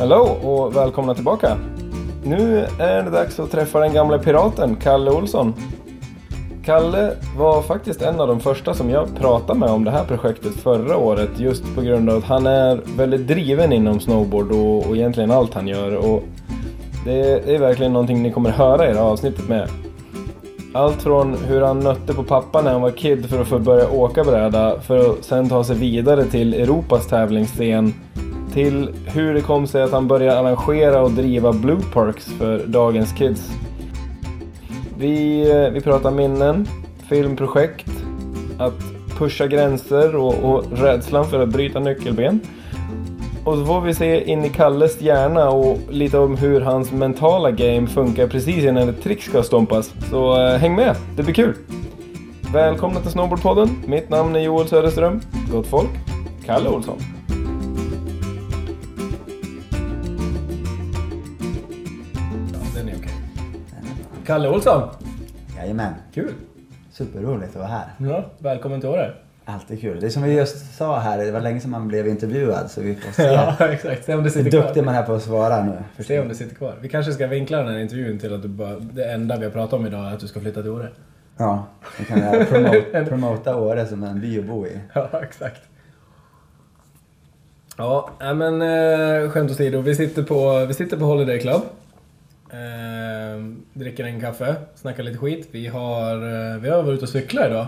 Hello och välkomna tillbaka. Nu är det dags att träffa den gamla piraten Kalle Olsson. Kalle var faktiskt en av de första som jag pratade med om det här projektet förra året just på grund av att han är väldigt driven inom snowboard och, och egentligen allt han gör. Och det är verkligen någonting ni kommer höra i det här avsnittet med. Allt från hur han nötte på pappa när han var kid för att få börja åka bräda för att sen ta sig vidare till Europas tävlingsscen till hur det kom sig att han började arrangera och driva Blue Parks för dagens kids. Vi, eh, vi pratar minnen, filmprojekt, att pusha gränser och, och rädslan för att bryta nyckelben. Och så får vi se in i Kalles hjärna och lite om hur hans mentala game funkar precis innan ett trick ska stompas. Så eh, häng med, det blir kul! Välkomna till Snowboardpodden. Mitt namn är Joel Söderström. Gott folk, Kalle Olsson. Kalle Olsson! Jajamän. Kul! Superroligt att vara här. Ja, välkommen till Åre. Alltid kul. Det är som vi just sa här, det var länge sedan man blev intervjuad så vi får se Ja, exakt. Se om det hur sitter duktig kvar. man är på att svara nu. Se om det sitter kvar. Vi kanske ska vinkla den här intervjun till att du bara, det enda vi har pratat om idag är att du ska flytta till Åre. Ja, då kan jag promote, promota Åre som en by att bo i. Ja, exakt. Ja, men eh, skämt åsido. Vi sitter på, vi sitter på Holiday Club. Eh, dricker en kaffe, snackar lite skit. Vi har, eh, vi har varit ute och cyklat idag.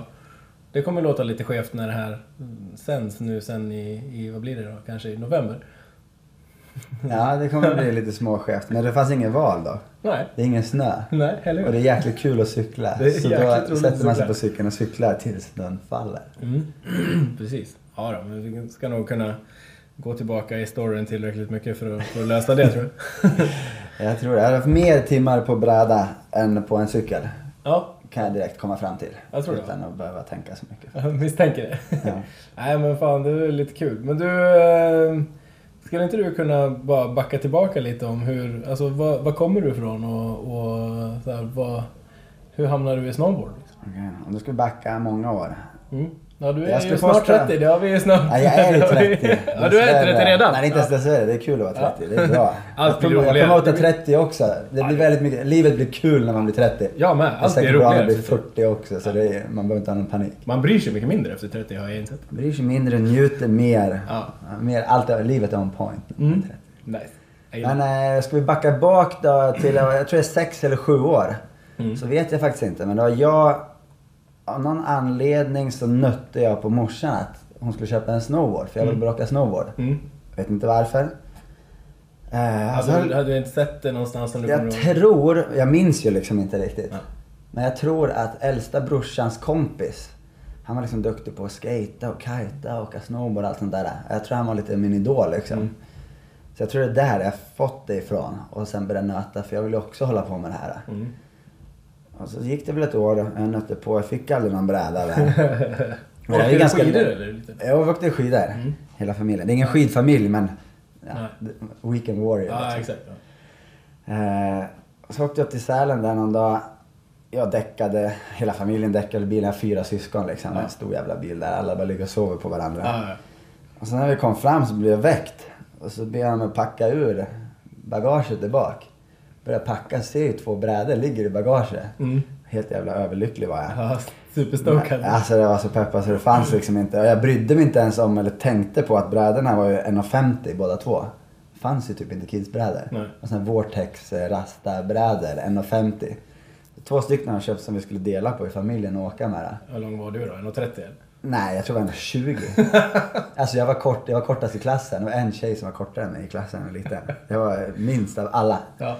Det kommer låta lite skevt när det här sänds nu sen i, i, vad blir det då? Kanske i november? Ja, det kommer bli lite småskevt. Men det fanns ingen val då. Nej, Det är ingen snö. nej, eller Och det är jäkligt kul att cykla. Det är så då sätter man sig på cykeln och cyklar tills den faller. Mm. Precis. Ja då, men vi ska nog kunna gå tillbaka i storyn tillräckligt mycket för att, för att lösa det tror jag. Jag tror det. Jag har haft mer timmar på bräda än på en cykel. Ja, Kan jag direkt komma fram till. Jag tror det. Utan att behöva tänka så mycket. jag misstänker det. Ja. Nej men fan, det är lite kul. Men du, eh, skulle inte du kunna bara backa tillbaka lite om hur, alltså var, var kommer du ifrån och, och så här, vad, hur hamnade du i snowboard? Liksom? Okej, Om du ska backa många år. Mm. Ja, du är Jag ju snart forska. 30, det har vi ju snart. Ja, jag är ju det har vi- 30. ja, du är 30 redan. Nej, inte ens dessvärre. Det är kul att vara 30. Det är bra. Allt jag promo- roligare. Jag promotar 30 också. Det blir väldigt mycket, livet blir kul när man blir 30. Ja. Det är Allt blir säkert bra när man roligare. blir 40 också, så det är, man behöver inte ha någon panik. Man bryr sig mycket mindre efter 30 har jag insett. Man bryr sig mindre, njuter mer. Ja. mer allt, är- livet är on point. är Mm. 30. Nice. Jag Men eh, ska vi backa bak då till, jag tror det är 6 eller 7 år. Mm. Så vet jag faktiskt inte. Men då jag, av någon anledning så nötte jag på morsan att hon skulle köpa en snowboard. För jag ville Mm. bara åka snowboard. Mm. Vet inte varför. Eh, alltså, Hade, du, hade du inte sett det någonstans som du jag ihåg? tror, jag minns ju liksom inte riktigt. Ja. Men jag tror att äldsta brorsans kompis, han var liksom duktig på att skata och kajta och åka snowboard och allt sånt där. Jag tror han var lite min idol liksom. Mm. Så jag tror det är där jag fått det ifrån. Och sen började nöta, för jag ville också hålla på med det här. Mm. Och så gick det väl ett år, jag nötte på, jag fick aldrig någon bräda där. Åkte du skidor eller? Lite? Jag åkte skidor, Mm. hela familjen. Det är ingen skidfamilj men, ja, weekend warrior. Ja, liksom. exakt. Ja. Eh, så åkte jag till Sälen där någon dag. Jag däckade, hela familjen däckade bilen. Jag har fyra syskon liksom. Ja. En stor jävla bil där alla bara ligger och sover på varandra. Ja, ja. Och sen när vi kom fram så blev jag väckt. Och så ber han mig packa ur bagaget där bak. Började packa, ser ju två brädor ligger i bagaget. Mm. Helt jävla överlycklig var jag. Ja, superstokad. Alltså det var så peppad så det fanns liksom inte. Och jag brydde mig inte ens om eller tänkte på att brädorna var ju 1,50 båda två. Fanns ju typ inte kidsbrädor. Och sen Vortex Rasta-brädor, 1,50. Två stycken har jag köpt som vi skulle dela på i familjen och åka med. Hur lång var du då? 1,30 eller? Nej, jag tror det var 1,20. alltså jag var, kort, jag var kortast i klassen. Det var en tjej som var kortare än mig i klassen, och liten. Jag var minst av alla. Ja.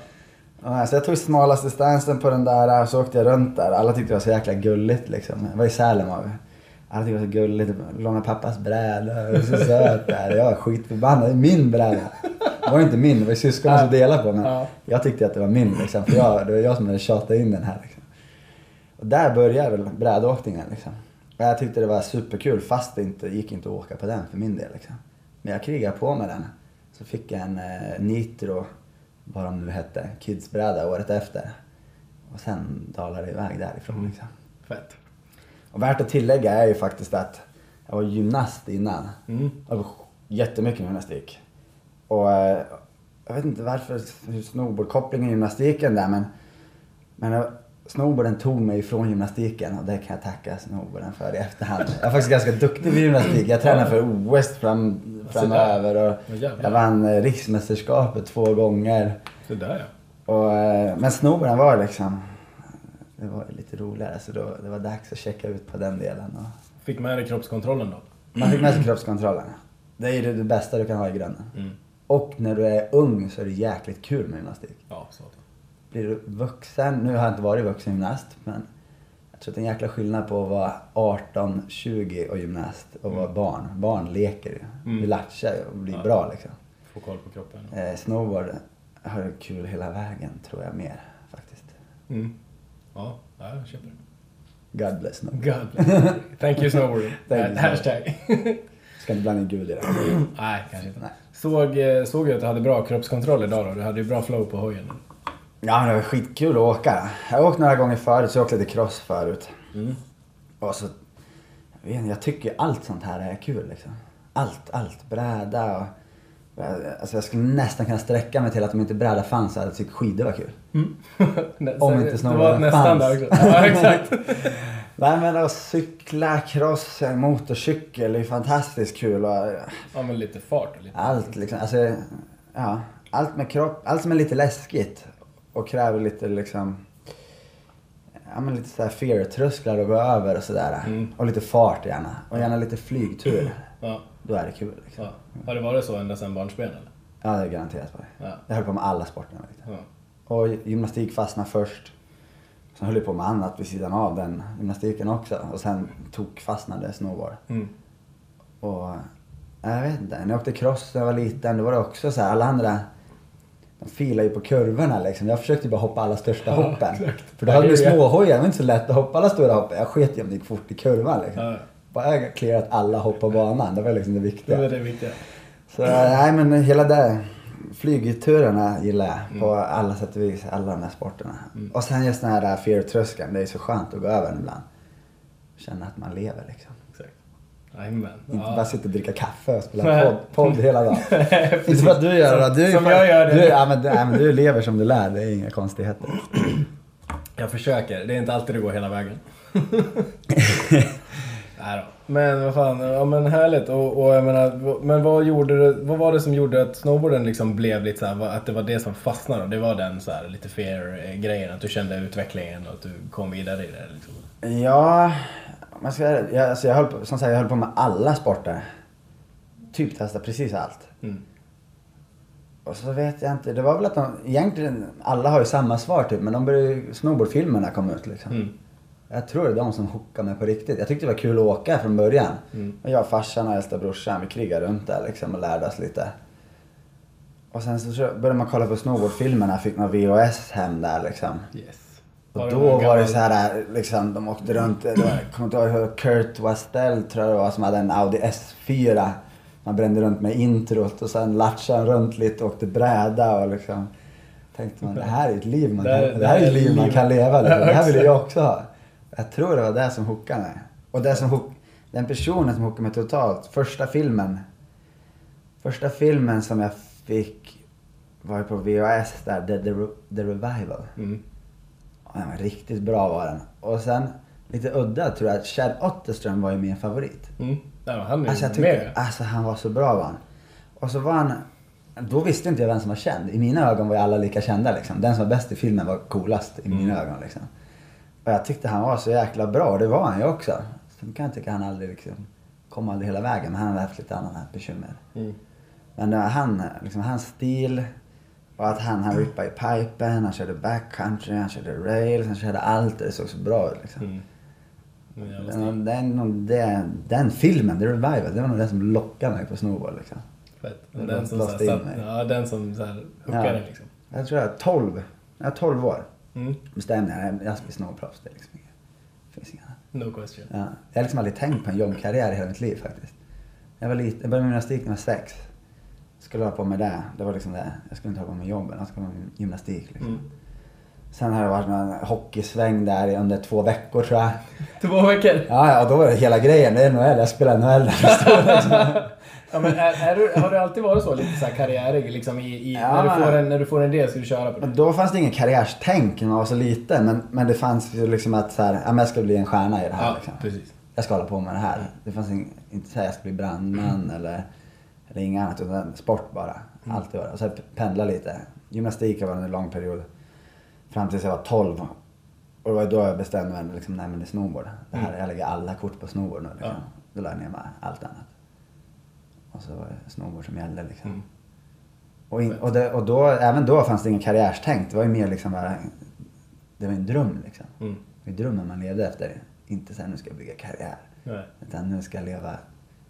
Ja, Så jag tog smalaste stansen på den där och så åkte jag runt där. Alla tyckte det var så jäkla gulligt liksom. Jag var i Sälen av. Alla tyckte det var så gulligt. Låna pappas bräda. Var så söt där. Jag var skitförbannad. Det är min bräda. Det var inte min, det var syskonen som delade på men Ja. jag tyckte att det var min liksom. För jag, det var jag som hade tjatat in den här liksom. Och där började väl brädåkningen liksom. Och jag tyckte det var superkul fast det inte gick inte att åka på den för min del liksom. Men jag krigade på med den. Så fick jag en eh, Nitro, vad de nu hette, kidsbräda året efter. Och sen dalade det iväg därifrån Mm. liksom. Fett. Och värt att tillägga är ju faktiskt att jag var gymnast innan. Mm. Jag var jättemycket gymnastik. Och eh, jag vet inte varför, hur snowboardkopplingen i gymnastiken där men, men snowboarden tog mig ifrån gymnastiken och det kan jag tacka snowboarden för i efterhand. Jag är faktiskt ganska duktig vid gymnastik. Jag tränar för OS fram, framöver och jag vann eh, riksmästerskapet två gånger. Så där ja. Och, eh, men snowboarden var liksom, det var lite roligare så då, det var dags att checka ut på den delen. Och Fick med dig kroppskontrollen då? man fick med sig kroppskontrollen. Det är ju det, det bästa du kan ha i grunden. Mm. Och när du är ung så är det jäkligt kul med gymnastik. Ja, satan. Blir du vuxen, nu har jag inte varit vuxengymnast men jag tror att det är en jäkla skillnad på att vara 18, 20 och gymnast och vara barn. Barn leker ju. Mm. Vi latchar och blir Ja. bra liksom. Få koll på kroppen. Eh, snowboard har kul hela vägen tror jag mer faktiskt. Mm. Ja, ja, jag köper det. God bless snowboard. God. Thank you snowboarding. Thank you, Hashtag. Ska inte blanda in Gud i det. Nej, kanske inte. Nej. Såg, eh, såg jag att du hade bra kroppskontroll idag då? Du hade ju bra flow på hojen. Ja men det var skitkul att åka. Jag har åkt några gånger förut, så jag åkte lite cross förut. Mm. Och så, jag, vet inte, jag tycker allt sånt här är kul liksom. Allt, allt. Bräda och... Alltså jag skulle nästan kunna sträcka mig till att om inte bräda fanns så hade jag tyckt skidor var kul. Om inte Det var snowboarden nästan fanns. där också. Ja, exakt. Nej men att cykla, cross, motorcykel det är fantastiskt kul. Och Ja, men lite fart och lite... allt liksom. Alltså, ja. Allt med kropp, allt som är lite läskigt och kräver lite liksom... Ja men lite sådär fear-trösklar att gå över och sådär. Mm. Och lite fart gärna. Och gärna lite flygtur. Ja, Då är det kul liksom. ja. Har det varit så ända sedan barnsben eller? Ja, det är garanterat varit. Ja. Jag höll på med alla sporterna. Liksom. ja. Och gymnastik fastnade först. Sen höll jag på med annat vid sidan av den gymnastiken också. Och sen tog fastnade snowboard. Mm. Och jag vet inte, när jag åkte cross när jag var liten då var det också så här, alla andra de filade ju på kurvorna liksom. Jag försökte ju bara hoppa alla största Ja, hoppen. exakt. För då hade det det. småhojar, det var inte så lätt att hoppa alla stora hoppen. Jag sket ju om det gick fort i kurvan liksom. Ja, Bara jag clearat alla hopp på banan, det var liksom det det viktiga. var det viktiga. Så nej men hela det flygturerna gillar jag Mm. på alla sätt och vis, alla de här sporterna. Och sen just den här fear-tröskeln, det är så skönt att gå över den ibland. Känna att man lever liksom. Jajamän. Inte bara sitta och dricka kaffe och spela Nej. podd, podd hela dagen. Inte för att du gör det. Du, Som fan- jag gör det. Du, ja, men, du- ja, men du lever som du lär, det är inga konstigheter. Jag försöker. Det är inte alltid det går hela vägen. Nej då. Men vad fan, ja men härligt. Och, och jag menar, men vad gjorde det, vad var det som gjorde att snowboarden liksom blev lite så här, att det var det som fastnade? Det var den så här lite fair-grejen, att du kände utvecklingen och att du kom vidare i det liksom. Ja, man ska, jag, alltså jag, höll på, som sagt, jag höll på med alla sporter. Typ testa precis allt. Mm. Och så vet jag inte, det var väl att de, egentligen, alla har ju samma svar typ, men de började snowboardfilmerna kom ut liksom. Mm. Jag tror det är de som hookade mig på riktigt. Jag tyckte det var kul att åka från början. Mm. Och jag, farsan och äldsta brorsan, vi krigade runt där liksom och lärde oss lite. Och sen så började man kolla på snowboardfilmerna, fick man VHS hem där liksom. Yes. Och då var det så här, liksom, de åkte runt, det var- jag kommer inte ihåg hur Kurt Wastell tror jag det var som hade en Audi S4. Man brände runt med introt och sen latchade han runt lite och åkte bräda och liksom tänkte man det här är ett liv man Det här- det här är ett liv man kan leva. Liksom. Det här vill jag också ha. Jag tror det var det som hookade mig. Och det som hook, den personen som hookade mig totalt, första filmen. Första filmen som jag fick var på VHS där, The, the, the Revival. Mm. Ja, Den var riktigt bra var den. Och sen, lite udda tror jag, Chad Otterström var ju min favorit. Mm. Ja, han är Alltså jag tyckte, med. alltså han var så bra var han. Och så var han, då visste inte jag vem som var känd. I mina ögon var ju alla lika kända liksom. Den som var bäst i filmen var coolast i mina ögon liksom. Och jag tyckte han var så jäkla bra, och det var han ju också. Sen kan jag tycka han aldrig liksom, kom aldrig hela vägen, men han hade haft lite andra bekymmer. Mm. Men eh, han, liksom, hans stil och att han, han rippade i pipen, han körde backcountry, han körde rails, han körde allt. Det såg så bra ut liksom. Mm. Den, den, den, den filmen, The Revival, det var nog den som lockade mig på snowboard liksom. Fett. Det Den som, så låste här, in satt, mig. ja, den som hookade Ja. liksom. Jag tror jag är 12, jag är 12 år. Mm. Bestämde jag, jag ska bli snowproffs. Det liksom inget, finns inga annat. No question. Ja. Jag har liksom aldrig tänkt på en jobbkarriär i hela mitt liv faktiskt. Jag var liten, jag började med gymnastik när jag var sex. Skulle hålla på med det. Det var liksom det. Jag skulle inte hålla på med jobben, jag skulle hålla på med gymnastik liksom. Mm. Sen har det varit en hockeysväng där under två veckor tror jag. Två veckor. Ja, ja, då var det hela grejen. Det är NHL, jag spelar NHL liksom. Ja, men är, är du, har det alltid varit så lite så här karriärig liksom i, i Ja, när, du får en, när du får en idé ska du köra på det? Då fanns det ingen karriärstänk när man var så liten. Men, men det fanns ju liksom att så här, ja, men jag ska bli en stjärna i det här. Ja, liksom. precis. Jag ska hålla på med det här. Det fanns ing, inte så här, jag ska bli brandman eller, eller inget annat. Utan sport bara. Alltid var det. Och sen pendla lite. Gymnastik har varit en lång period. Fram tills jag var 12. Och det var då jag bestämde mig, liksom, nej men det är snowboard. Det här, jag lägger alla kort på snowboard nu. Liksom. Ja. Då la jag ner med allt annat. Och så var det snowboard som gällde liksom. Mm. Och, in, och, det, och då, även då fanns det ingen karriärstänk. Det var ju mer liksom bara, det var en dröm liksom. Mm. Det var drömmen man levde efter. Inte såhär, nu ska jag bygga karriär. Nej. Utan nu ska jag leva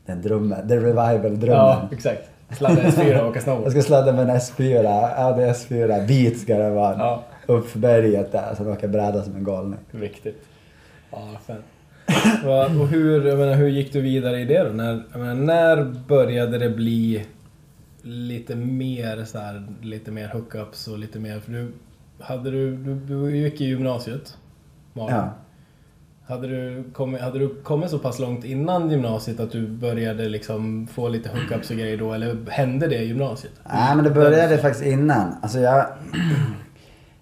den drömmen, the revival-drömmen. Ja, exakt. Sladda S4 och åka snowboard. Jag ska sladda med en S4, ja det är S4, beat ska det vara. Ja. Upp för berget där, sen åka bräda som en galning. Viktigt. Ja, fan. Och hur, jag menar, hur gick du vidare i det då? När, jag menar, när började det bli lite mer så här, lite mer hookups och lite mer, för du hade du, du, du gick i gymnasiet, Malin. Ja. Hade du, kommit, hade du kommit så pass långt innan gymnasiet att du började liksom få lite hookups och grejer då, eller hände det i gymnasiet? Nej men det började faktiskt innan. Alltså jag...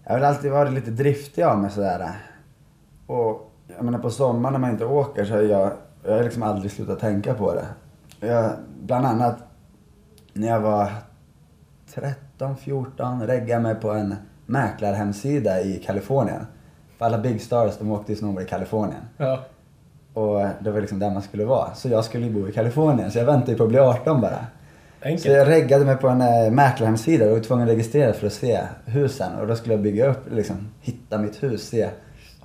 Jag har väl alltid varit lite driftig av mig sådär. Och jag menar på sommaren när man inte åker så har jag... Jag har liksom aldrig slutat tänka på det. Jag, bland annat när jag var 13, 14 reggade jag mig på en mäklarhemsida i Kalifornien. För alla big stars de åkte ju snowboard i Kalifornien. Ja. Och det var liksom där man skulle vara. Så jag skulle ju bo i Kalifornien. Så jag väntade ju på att bli 18 bara. Enkelt. Så jag reggade mig på en äh, mäklarhemsida och var tvungen att registrera för att se husen. Och då skulle jag bygga upp, liksom, hitta mitt hus, se,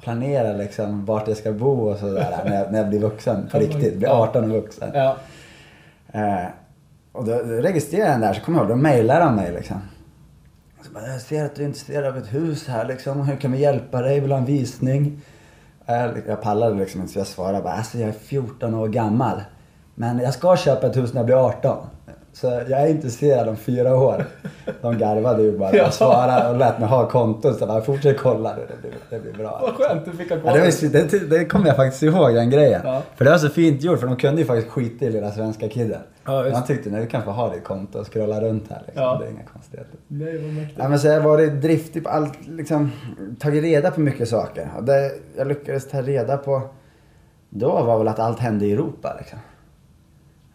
planera liksom vart jag ska bo och sådär när, jag, när jag blir vuxen på riktigt. Blir 18 och vuxen. Ja. Eh, och då, då registrerade jag den där, så kommer jag ihåg, då mejlade de mig liksom. Så bara, jag ser att du är intresserad av ett hus här liksom. Hur kan vi hjälpa dig? Vill du ha en visning? Jag, jag pallade liksom inte så jag svarade bara, alltså jag är 14 år gammal. Men jag ska köpa ett hus när jag blir 18. Så jag är intresserad om fyra år. De garvade ju bara. Ja. Jag svarade och lät mig ha kontot. Så bara, fortsätt kolla det, blir- det blir bra. Vad skönt, du fick ha Ja, kvar det, det. det, kommer jag faktiskt ihåg, den grejen. Ja. För det var så fint gjort, för de kunde ju faktiskt skita i lilla svenska kidden. Ja. Man tyckte, nej du kan få ha ditt konto och scrolla runt här liksom. Ja. Det är inga konstigheter. Nej, vad mäktigt. Ja, men så jag har varit driftig på allt, liksom tagit reda på mycket saker. Och det jag lyckades ta reda på då var väl att allt hände i Europa liksom.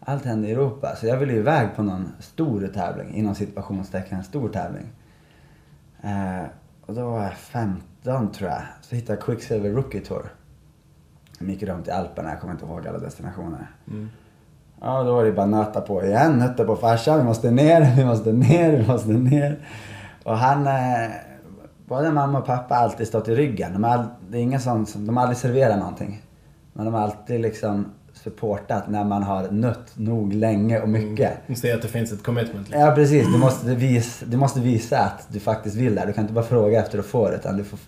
Allt hände i Europa. Så jag ville iväg på någon stor tävling, inom situationstecken en stor tävling. Eh, och då var jag 15 tror jag. Så hittade jag Quicksilver Rookie Tour. De gick runt i Alperna, jag kommer inte ihåg alla destinationer. Mm. Ja, då var det bara nöta på igen. Nöta på farsan. Vi måste ner, vi måste ner, vi måste ner. Och han... Eh, både mamma och pappa har alltid stått i ryggen. De har, all, det är ingen sån, som- de har aldrig serverat någonting. Men de har alltid liksom supportat när man har nött nog länge och mycket. Du ser att det finns ett commitment. Liksom. Ja precis, du måste, visa, du måste visa att du faktiskt vill det. Du kan inte bara fråga efter att få det. Utan du får,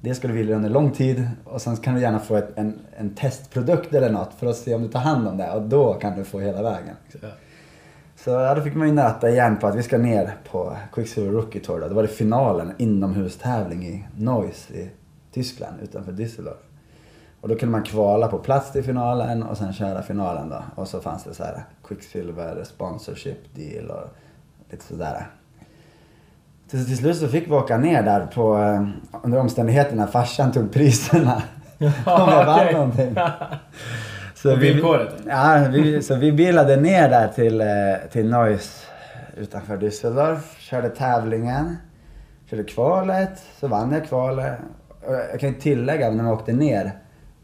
det ska du vilja under lång tid och sen kan du gärna få ett, en, en testprodukt eller något för att se om du tar hand om det. Och då kan du få hela vägen. Ja. Så ja, då fick man ju nöta igen på att vi ska ner på Quicksilver Rookie Tour. Då. då var det finalen, inomhustävling i Neuss i Tyskland utanför Düsseldorf. Och då kunde man kvala på plats till finalen och sen köra finalen då. Och så fanns det så här Quicksilver sponsorship deal och lite sådär. Till, till slut så fick vi åka ner där på, eh, under omständigheterna farsan tog priserna. Om jag vann okej. någonting. Så Och villkoret? Ja, vi, så vi bilade ner där till, eh, till Neuss utanför Düsseldorf. Körde tävlingen. Körde kvalet. Så vann jag kvalet. Och jag kan ju tillägga när man åkte ner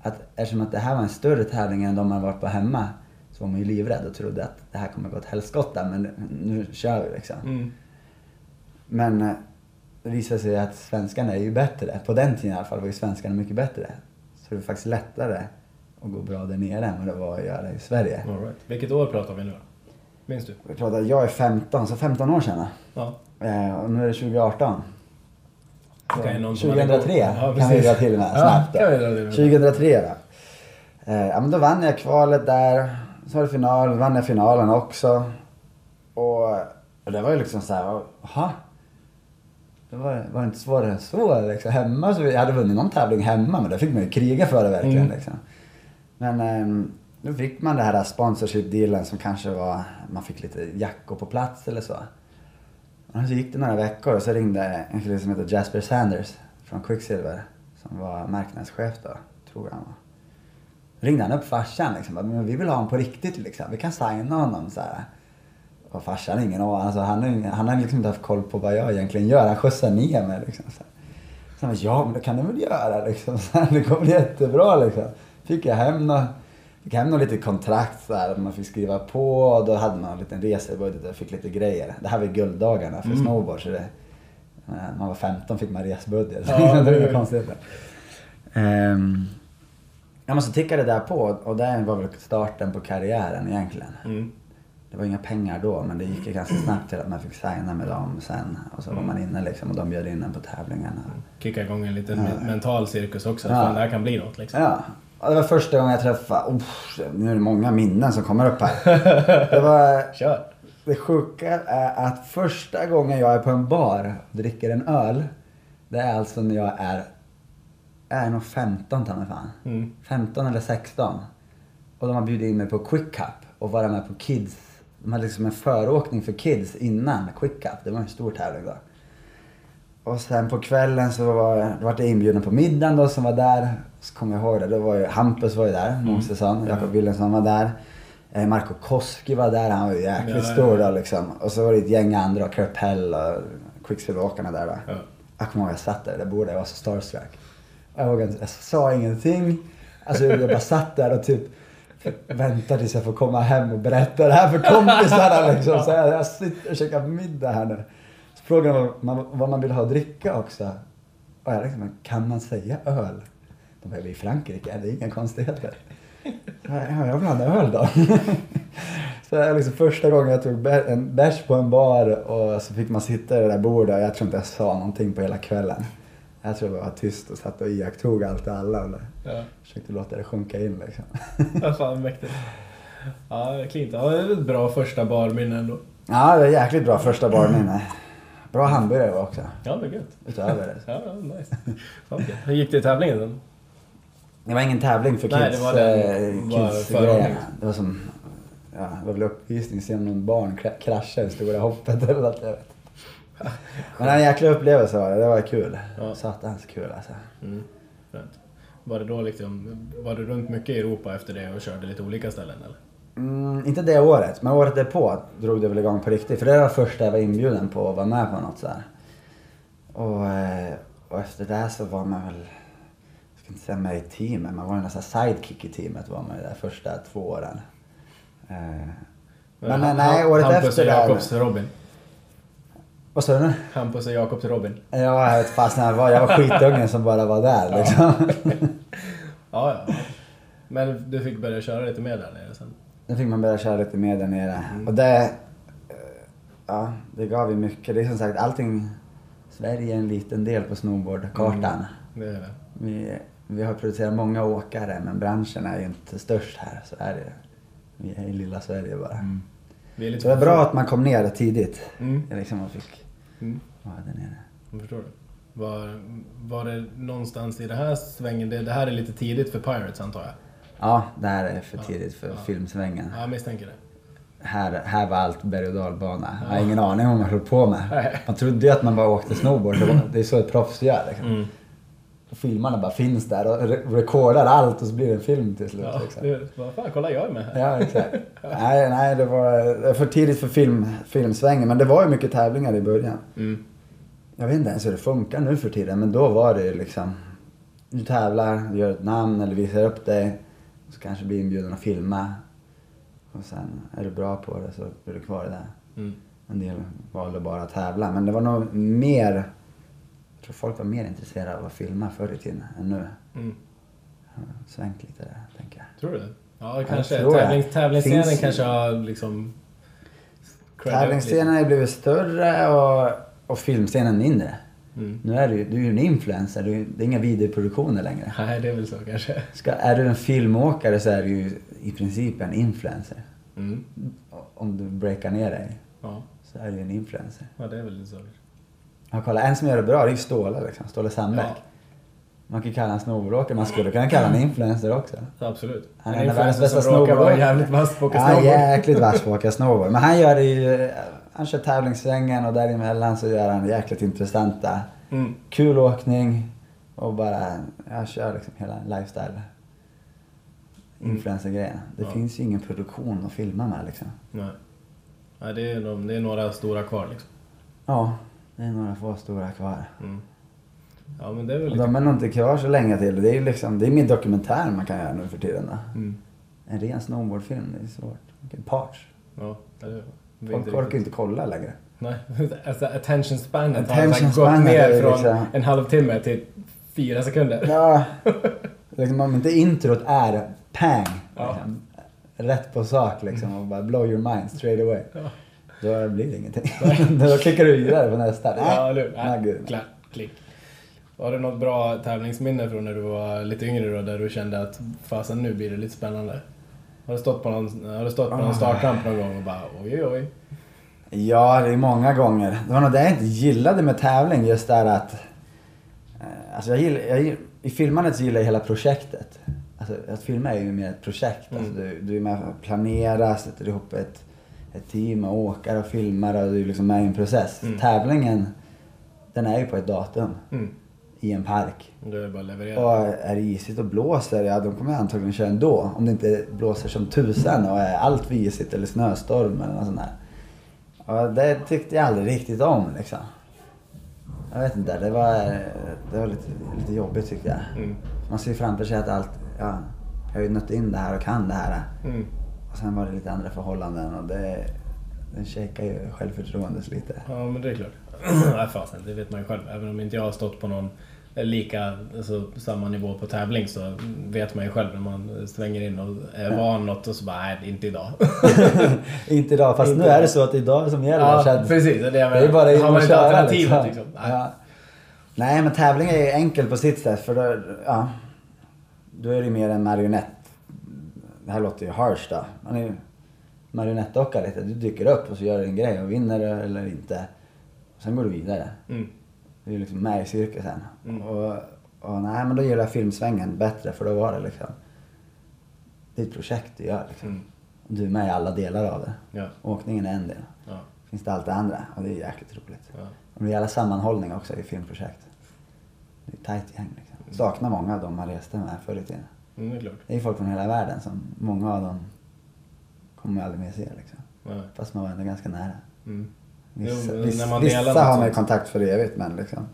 att eftersom att det här var en större tävling än de man varit på hemma så var man ju livrädd och trodde att det här kommer gå åt helskotta men nu kör vi liksom. Mm. Men eh, det visade sig att svenskarna är ju bättre. På den tiden i alla fall var ju svenskarna mycket bättre. Så det var faktiskt lättare att gå bra där nere än vad det var att göra i Sverige. All right. Vilket år pratar vi nu då? Minns du? Vi pratar, jag är 15, så 15 år sedan. Ja. Eh, och nu är det 2018. Så Okej, någon som hade 2003 gått- Ja, kan vi dra till med Ja, snabbt. då. med. 2003 då. Eh, ja men då vann jag kvalet där. Så var det final, vann jag finalen också. Och, och det var ju liksom så här, jaha. Det var, var inte svårare än så liksom. Hemma så, jag hade vunnit någon tävling hemma men då fick man ju kriga för det verkligen Mm. liksom. Men ehm, Då fick man det här sponsorship-dealen som kanske var, man fick lite jackor på plats eller så. Och så gick det några veckor och så ringde en kille som heter Jasper Sanders från Quicksilver som var marknadschef då, tror jag han var. Ringde han upp farsan liksom, men vi vill ha honom på riktigt liksom, vi kan signa honom så här. Och farsan ingen aning, alltså, han, han har liksom inte haft koll på vad jag egentligen gör, han skjutsar ner mig liksom. Så, här. så han bara, ja men det kan du väl göra liksom, så här, det går väl jättebra liksom. Fick jag hem något Fick hem något litet kontrakt här, man fick skriva på och då hade man en liten resebudget och fick lite grejer. Det här var gulddagarna för snowboard så det, när man var 15 fick man resebudget. Ja, det var konstigt. Um, ja men så tickade det där på och det var väl starten på karriären egentligen. Mm. Det var inga pengar då men det gick ju ganska snabbt till att man fick signa med dem sen. Och så var man inne liksom och de bjöd in en på tävlingarna. Kicka igång en liten mental cirkus också. Ja. Fan, det här kan bli något liksom. Ja. Och det var första gången jag träffade, oh, nu är det många minnen som kommer upp här. Det var, Kör! det sjuka är att första gången jag är på en bar och dricker en öl, det är alltså när jag är, jag är nog 15 ta mig fan. Mm. 15 eller 16. Och de har bjudit in mig på Quick Cup och vara med på Kids. De hade liksom en föråkning för Kids innan Quick Cup. Det var en stor tävling då. Och sen på kvällen så var var jag inbjuden på middagen då som var där. Så kommer jag ihåg det, då var ju Hampus var ju där, Mosesson. Jakob Wilhelmsson var där. Eh, Marco Koski var där, han var ju jäkligt Ja, stor då liksom. Och så var det ett gäng andra, Kurt Pell och Quicksilver-åkarna där då. Ja. Jag kommer ihåg jag satt där det bordet, jag var så starstruck. Jag, vågade jag sa ingenting. Alltså jag bara satt där och typ väntade tills jag får komma hem och berätta det här för kompisarna liksom. Så jag, jag sitter och käkar middag här nu. Frågade de vad man, vad man vill ha att dricka också. Och jag liksom, kan man säga öl? De bara, vi är i Frankrike, det är inga konstigheter. Ja, jag vill ha en öl då. Så det är liksom första gången jag tog en bärs på en bar och så fick man sitta i det där bordet och jag tror inte jag sa någonting på hela kvällen. Jag tror jag var tyst och satt och iakttog allt och alla och Ja. försökte låta det sjunka in liksom. Ja, fan mäktigt. Ja, Klint. Ja, det är ett bra första barminne ändå. Ja, det är jäkligt bra första barminne. Bra hamburgare var också, Ja, men gött. utöver det. Ja, nice. Fan. Hur gick det i tävlingen? Det var ingen tävling för Nej, kids. det var den- eh, var kids grejerna. Det var som, ja, det var väl uppvisning, se om någon barn kra- kraschar i stora hoppet eller något, jag vet. Men en jäkla upplevelse var det, det var kul. Ja. Satans kul alltså. Mm. Var det då liksom, var du runt mycket i Europa efter det och körde lite olika ställen eller? Mm, inte det året, men året därpå drog det väl igång på riktigt. För det var första jag var inbjuden på att vara med på något så här. Och, eh, och efter det så var man väl, jag ska inte säga med i teamet, man var ju nästan sidekick i teamet var man ju de första två åren. Eh, Men nej, nej, året Hampus efter och där- Jakobs Robin. Vad sa du nu? Hampus och Jakobs Robin. Ja, jag vet fast när jag var, jag var skitungen som bara var där liksom. Ja, ja. Men du fick börja köra lite mer där nere sen? Då fick man börja köra lite mer där nere. Och det, eh, ja, det gav ju mycket. Det är som sagt allting, Sverige är en liten del på snowboardkartan. Det är det. Vi, vi har producerat många åkare men branschen är ju inte störst här. Så är det Vi är i lilla Sverige bara. Vi är lite Så det var bra att man kom ner tidigt. Mm. Liksom fick Mm. vara där nere. Jag förstår det. Var, var det någonstans i det här svängen, det, det här är lite tidigt för Pirates antar jag? Ja, det här är för Ja, tidigt för ja. filmsvängen. Ja, jag misstänker det. Här, här var allt berg och dalbana. Jag har ingen aning om vad man höll på med. Nej. Man trodde ju att man bara åkte snowboard. Det, är så ett proffs gör. Liksom. Mm. Filmarna bara finns där och re- rekordar allt och så blir det en film till slut. Ja, liksom. det, vad fan, kolla jag är med här. Ja, exakt. nej, nej, det var för tidigt för film, filmsvängen. Men det var ju mycket tävlingar i början. Mm. Jag vet inte ens hur det funkar nu för tiden, men då var det ju liksom... Du tävlar, du gör ett namn eller visar upp dig. Så kanske blir inbjuden att filma. Och sen är du bra på det så blir du kvar där. Mm. En del valde bara att tävla. Men det var nog mer... Jag tror folk var mer intresserade av att filma förr i tiden än nu. Mm. Svängt lite där, tänker jag. Tror du det? Ja, kanske. Tävlings, tävlingsscenen Finns- kanske har liksom... Tävlingsscenen har blivit större och, och filmscenen mindre. Mm. Nu är du, du är ju en influencer, du, det är inga videoproduktioner längre. Nej, det är väl så kanske. Ska, är du en filmåkare så är du ju i princip en influencer. Mm. Om du breakar ner dig Ja. så är du en influencer. ja, det är väl så. Jag kollar, en som gör det bra det är ju Ståle liksom, Ståle Sandbäck. Ja. Man kan kalla honom snowboardåkare, man skulle kunna kalla honom influencer också. Absolut. Han En är världens bästa som råkar vara snowboardåkare. jävligt vass på att åka Han är snowboard. jäkligt vass på att åka snowboard. Men han gör det ju, han kör tävlingssvängen och däremellan så gör han jäkligt intressanta, Mm. kul åkning och bara, jag kör liksom hela lifestyle influencer-grejen. Det Ja. finns ju ingen produktion att filma med liksom. Nej. Nej, det är, de, det är några stora kvar liksom. Ja, det är några få stora kvar. Mm. Ja, men det är väl lite... de är nog inte kvar så länge till. Det är ju liksom, det är min dokumentär man kan göra nu för tiden. Mm. En ren snowboardfilm, det är svårt. Vilken parts. Ja, det är, det Folk orkar inte kolla längre. Nej, alltså attention spanet Attention har här gått ner från liksom- en halvtimme till fyra sekunder. Ja, liksom om inte introt är pang, Ja. liksom, rätt på sak liksom och bara blow your mind straight away. Ja. Då blir det ingenting. då klickar du vidare på nästa. Ja, hur? Nej. Klick. Har du något bra tävlingsminne från när du var lite yngre då, där du kände att fasen nu blir det lite spännande? Har du stått på någon, har du stått på någon Ah. startramp någon gång och bara oj oj oj? Ja, det är många gånger. Det var nog det jag inte gillade med tävling, just där att... eh, Alltså jag gillar, jag gillar, I filmandet så gillar jag hela projektet. Alltså att filma är ju mer ett projekt. Alltså Mm. du, du är med och planerar, sätter ihop ett, ett team och åkare och filmar och du är liksom med i en process. Mm. Tävlingen, den är ju på ett datum Mm. I en park. Du är bara att leverera. Och är det isigt och blåser, ja då kommer antagligen köra ändå. Om det inte blåser som tusan och är allt för isigt eller snöstorm eller något sånt där. Och det tyckte jag aldrig riktigt om liksom. Jag vet inte, det var, det var lite, lite jobbigt tyckte jag. Mm. Man ser framför sig att allt, ja, jag har ju nött in det här och kan det här. Mm. Och sen var det lite andra förhållanden och det, det shakar ju självförtroendet lite. Ja men det är klart. Nej fasen, det vet man ju själv. Även om inte jag har stått på någon lika, alltså samma nivå på tävling så vet man ju själv när man svänger in och är van något och så bara nej, inte idag. inte idag, fast Inte nu är det så att idag som gäller. ja att- precis, det är det är bara in och köra liksom. liksom? Nej. Ja. Nej men tävling är ju enkel på sitt sätt för då, ja, då är det mer en marionett. Det här låter ju harsh då. Man är ju marionettdocka lite. Du dyker upp och så gör du en grej och vinner eller inte. Sen går du vidare. Mm. Du är ju liksom med i cirkusen. Mm. Och, och nej men då gillar jag filmsvängen bättre för då var det liksom. Det är ett projekt du gör liksom. Mm. Du är med i alla delar av det. Ja. Åkningen är en del. Ja. Finns det allt det andra och det är jäkligt roligt. Ja. Och det är jävla sammanhållning också i filmprojekt. Det är ett tajt gäng liksom. Saknar många av dem man reste med förr i tiden. Mm, det är klart. Det är folk från hela världen som många av dem kommer aldrig mer se liksom. Nej. Fast man var ändå ganska nära. Mm. Vissa, Jo, vissa, när man vissa har man ju kontakt för evigt men liksom.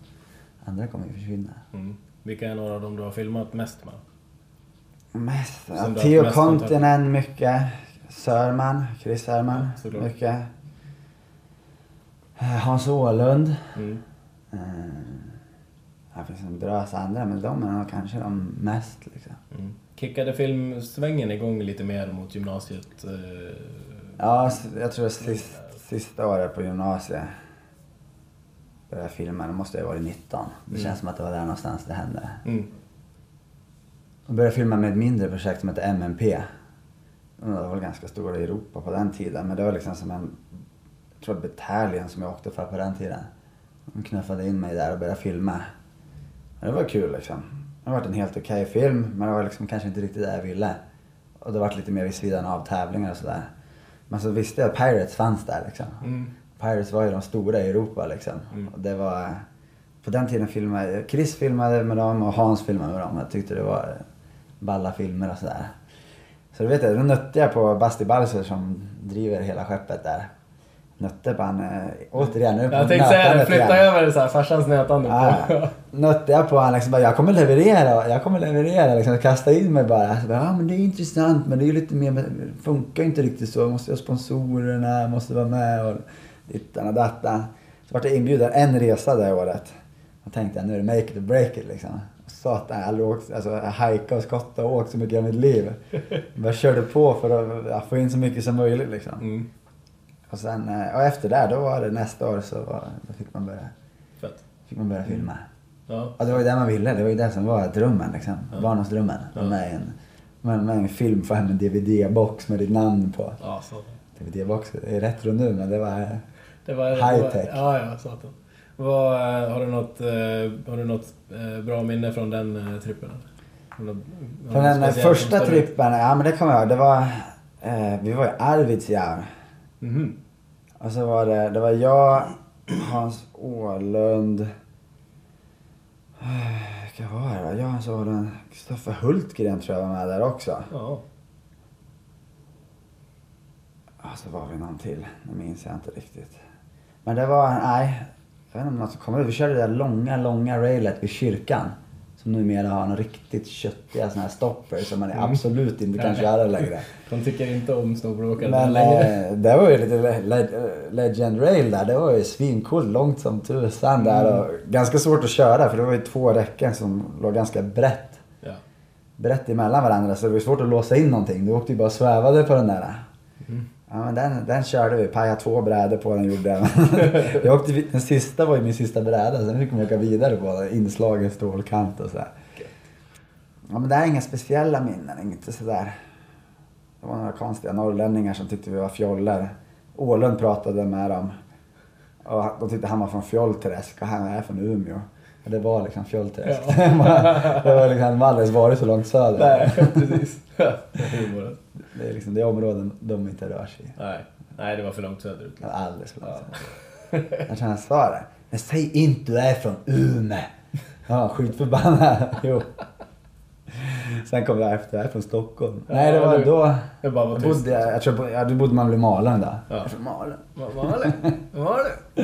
Andra kommer ju försvinna. Mm. Vilka är några av dem du har filmat mest med? Mest, ja, Theo Kontinent mycket. Sörman, Chris Sörman Ja, mycket. Hans Åhlund. Mm. Det finns en drös andra men de är nog kanske de mest liksom. Mm. Kickade filmsvängen igång lite mer mot gymnasiet? Eh, Ja, jag tror sist, sista året på gymnasiet började jag filma. Då måste jag ha varit 19. Det Mm. känns som att det var där någonstans det hände. Mm. Jag började filma med ett mindre projekt som heter MMP. Det var ganska stora i Europa på den tiden. Men det var liksom som en, jag tror bataljon som jag åkte för på den tiden. De knuffade in mig där och började filma. Men det var kul liksom. Det har varit en helt okej film, men det var liksom kanske inte riktigt det jag ville. Och det var lite mer vid sidan av tävlingar och sådär. Men så visste jag att Pirates fanns där liksom. Mm. Pirates var ju de stora i Europa liksom. Mm. Och det var... På den tiden filmade... Chris filmade med dem och Hans filmade med dem. Jag tyckte det var balla filmer och sådär. Så du vet jag, då nötte jag på Basti Balser som driver hela skeppet där. Nötte på han, äh, återigen, nu på Jag tänkte säga det, flytta över det så här, farsans nötande Ja. Nötte jag på han liksom bara, jag kommer leverera, jag kommer leverera liksom. Kasta in mig bara. Så bara ja men det är intressant men det är ju lite mer, funkar inte riktigt så. Jag måste ha sponsorerna, måste vara med och dittan och dattan. Så vart jag inbjuden en resa det året. Och tänkte jag nu är det make it or break it liksom. Satan, jag har aldrig åkt, alltså hajka och skotta och åkt så mycket i mitt liv. Jag körde på för att få in så mycket som möjligt liksom. Mm. Och sen, eh, och efter det, då var det nästa år så var, då fick man börja, Fett. fick man börja filma. Ja. Ja, det var ju det man ville. Det var ju det som var drömmen liksom. Ja. Barndomsdrömmen. Ja. Med, en, med, med en film, hem en DVD-box med ditt namn på. Ja. DVD-box, är retro nu men det var... Det var, High det var, tech. Ja, ja, satan. Vad, har du något, har du något bra minne från den trippen? Från den första trippen, ja men det kommer jag ihåg. Det var, eh, vi var i Arvidsjaur. Mhm. Och så var det, det var jag, Hans Åhlund. Vilka var det? Jag, Hans Åhlund, Kristoffer Hultgren tror jag var med där också. Ja. Och så var vi någon till, det minns jag inte riktigt. Men det var, nej. Jag vet inte om som kommer ut. Vi körde det där långa, långa railet vid kyrkan. Som numera har en riktigt köttiga såna här stopper som man absolut inte kan köra längre. De tycker inte om snowboardåkare Men längre. eh, det var ju lite le- le- Legend Rail där. Det var ju svincoolt, långt som tusan där och ganska svårt att köra för det var ju två räcken som låg ganska brett. Ja. Brett emellan varandra så det var svårt att låsa in någonting. Du åkte ju bara och svävade på den där. Ja men den, den körde vi. Pajade två brädor på den gjorde jag. jag åkte, den sista var ju min sista bräda. Sen fick man åka vidare på den. Inslagen stålkant och sådär. Ja men det är inga speciella minnen. Inte sådär. Det var några konstiga norrlänningar som tyckte vi var fjoller. Ålund pratade med dem. Och de tyckte han var från Fjollträsk och han är från Umeå. Det var liksom Fjollträsk. Ja. det var liksom, de har aldrig varit så långt söder. Nej, precis. Det är liksom det områden de inte rör sig i. Nej. Nej, det var för långt söderut. Var Alldeles för långt söder. Jag tror han sa det. Men säg inte du är från Umeå. Ja, skitförbannad. Jo. Sen kom jag efter, jag är från Stockholm. Nej, det var du- då... Det bara var Jag bodde, jag tror, på- ja, du bodde man blev Malung då? Ja. Jag är från Malung. Var det?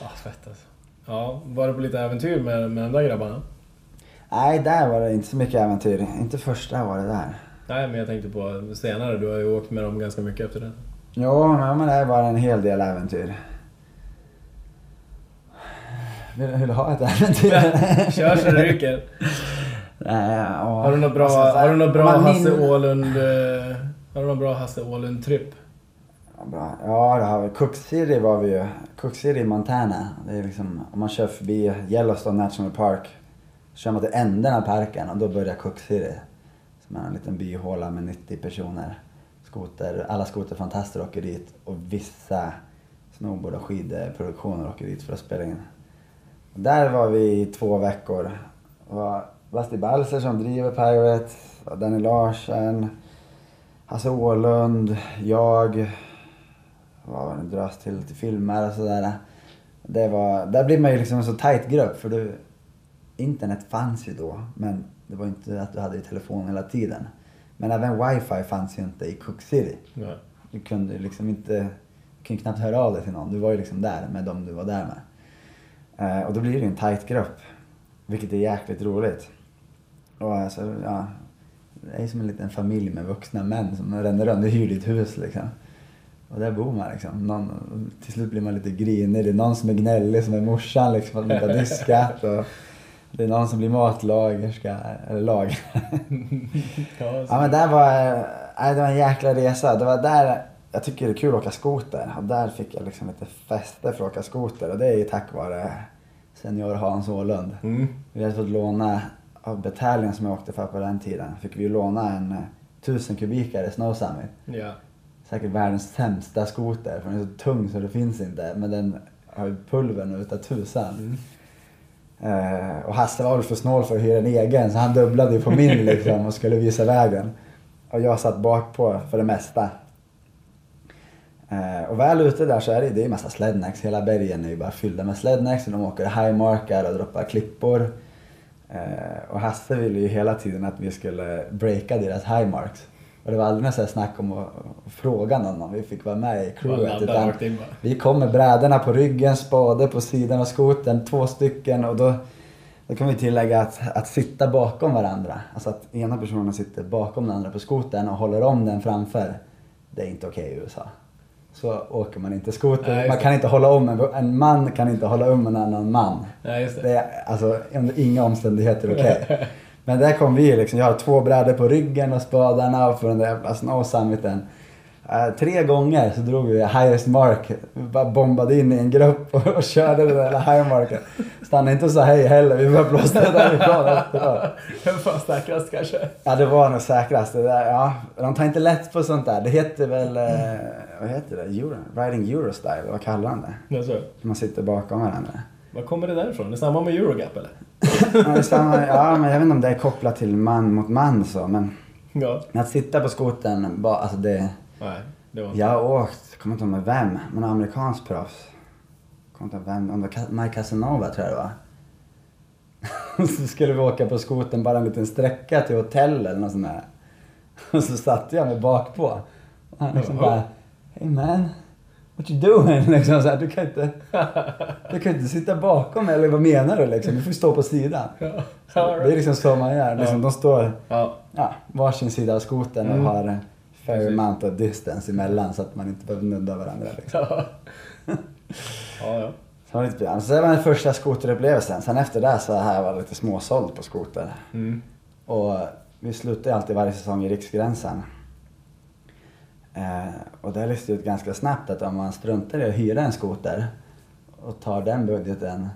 Ja, fett alltså. Ja, var du på lite äventyr med, med de där grabbarna? Nej, där var det inte så mycket äventyr. Inte första var det där. Nej, men jag tänkte på senare. Du har ju åkt med dem ganska mycket efter det. Jo, men det var en hel del äventyr. Vill, vill du ha ett äventyr? Kör så det ryker. Nej, ja. Har du något bra, Alltså, så här, har du något bra Hasse min- eh, Har du något bra Hasse Åhlund-tripp? Ja, bra. Ja, det har vi. Cook City var vi ju. Cook City i Montana. Det är liksom, om man kör förbi Yellowstone National Park. Så kör man till änden av parken och då börjar Cook City. Som är en liten byhåla med 90 personer. Skoter, alla skoterfantaster åker dit och vissa snowboard och skidproduktioner åker dit för att spela in. Och där var vi i två veckor. Det var Basti Balser som driver Pirate, Danny Larsen, Hasse Ålund, jag, det, dras till, till filmer och sådär. Det var, där blir man ju liksom en så tight grupp för du, internet fanns ju då men det var inte att du hade telefon hela tiden. Men även wifi fanns ju inte i Cook City. Nej. Du kunde liksom inte, du kunde knappt höra av dig till någon. Du var ju liksom där med dem du var där med. Eh, och då blir det ju en tight grupp. Vilket är jäkligt roligt. Och alltså, ja. Det är som en liten familj med vuxna män som ränner runt. Du hyr ditt hus liksom. Och där bor man liksom. Någon, till slut blir man lite grinig. Det är någon som är gnällig som är morsan liksom. Att man inte har diskat. Och det är någon som blir matlagerska. Eller lag. Ja, men där var, nej, det var en jäkla resa. Det var där, jag tycker det är kul att åka skoter. Och där fick jag liksom lite fäste för att åka skoter. Och det är ju tack vare senior Hans Åhlund. Mm. Vi hade fått låna, av Battalion som jag åkte för på den tiden, fick vi låna en eh, 1000 kubikare Snow Summit. Ja. Säkert världens sämsta skoter för den är så tung så det finns inte. Men den har ju pulvern utav tusan. Eh, och Hasse var väl för snål för att hyra en egen så han dubblade ju på min liksom och skulle visa vägen. Och jag satt bak på för det mesta. Eh, och väl ute där så är det, det är ju massa slednacks. Hela bergen är ju bara fyllda med slednacks. Och de åker highmarkar och droppar klippor. Eh, och Hasse ville ju hela tiden att vi skulle breaka deras highmarks. Och det var aldrig något snack om att, fråga någon om vi fick vara med i crewet. Utan vi kom med brädorna på ryggen, spade på sidan av skoten, två stycken. Och då, då kan vi tillägga att, att sitta bakom varandra. Alltså att ena personen sitter bakom den andra på skoten och håller om den framför. Det är inte okej i USA. Så åker man inte skoter. Nej, man kan inte hålla om en, en man kan inte hålla om en annan man. Nej, det. Det är alltså under inga omständigheter okej. Men där kom vi liksom. Jag har två brädor på ryggen och spadarna och på den där jävla snow summiten. Eh, tre gånger så drog vi highest mark. Bara bombade in i en grupp och, och körde den där high marken. Stannade inte och sa hej heller. Vi bara blåste därifrån efteråt. Det var säkrast kanske. Ja, det var nog säkrast. Det där, ja, de tar inte lätt på sånt där. Det heter väl, eh, vad heter det? Euro, riding Eurostyle, vad kallar han det? Det är så. Man sitter bakom varandra. Var kommer det därifrån? Det är samma med Eurogap eller? Ja, samma, men jag vet inte om det är kopplat till man mot man så, men Ja. att sitta på skotern, bara, alltså det... Nej, det var. Jag har åkt, jag kommer inte ihåg med vem, men en amerikansk proffs. Kommer inte ihåg vem, om det var Mike Casanova tror jag det var. så skulle vi åka på skotern bara en liten sträcka till hotell eller något sånt där. Och så satte jag mig bak på. Och han liksom bara, Hey man, what you doing? Liksom så här, du kan inte, du kan inte sitta bakom eller vad menar du liksom? Du får stå på sidan. Ja. Det är liksom så man gör. Liksom. De står Ja. ja, varsin sida av skotern och Mm. har fair amount of distance emellan så att man inte behöver nudda varandra. Liksom. Ja. ja. Så, var det så var den första skoterupplevelsen. Sen efter det så har jag varit lite småsåld på skoter. Mm. Och vi slutar ju alltid varje säsong i Riksgränsen. Eh, och det listar ut ganska snabbt att om man struntar i att hyra en skoter och tar den budgeten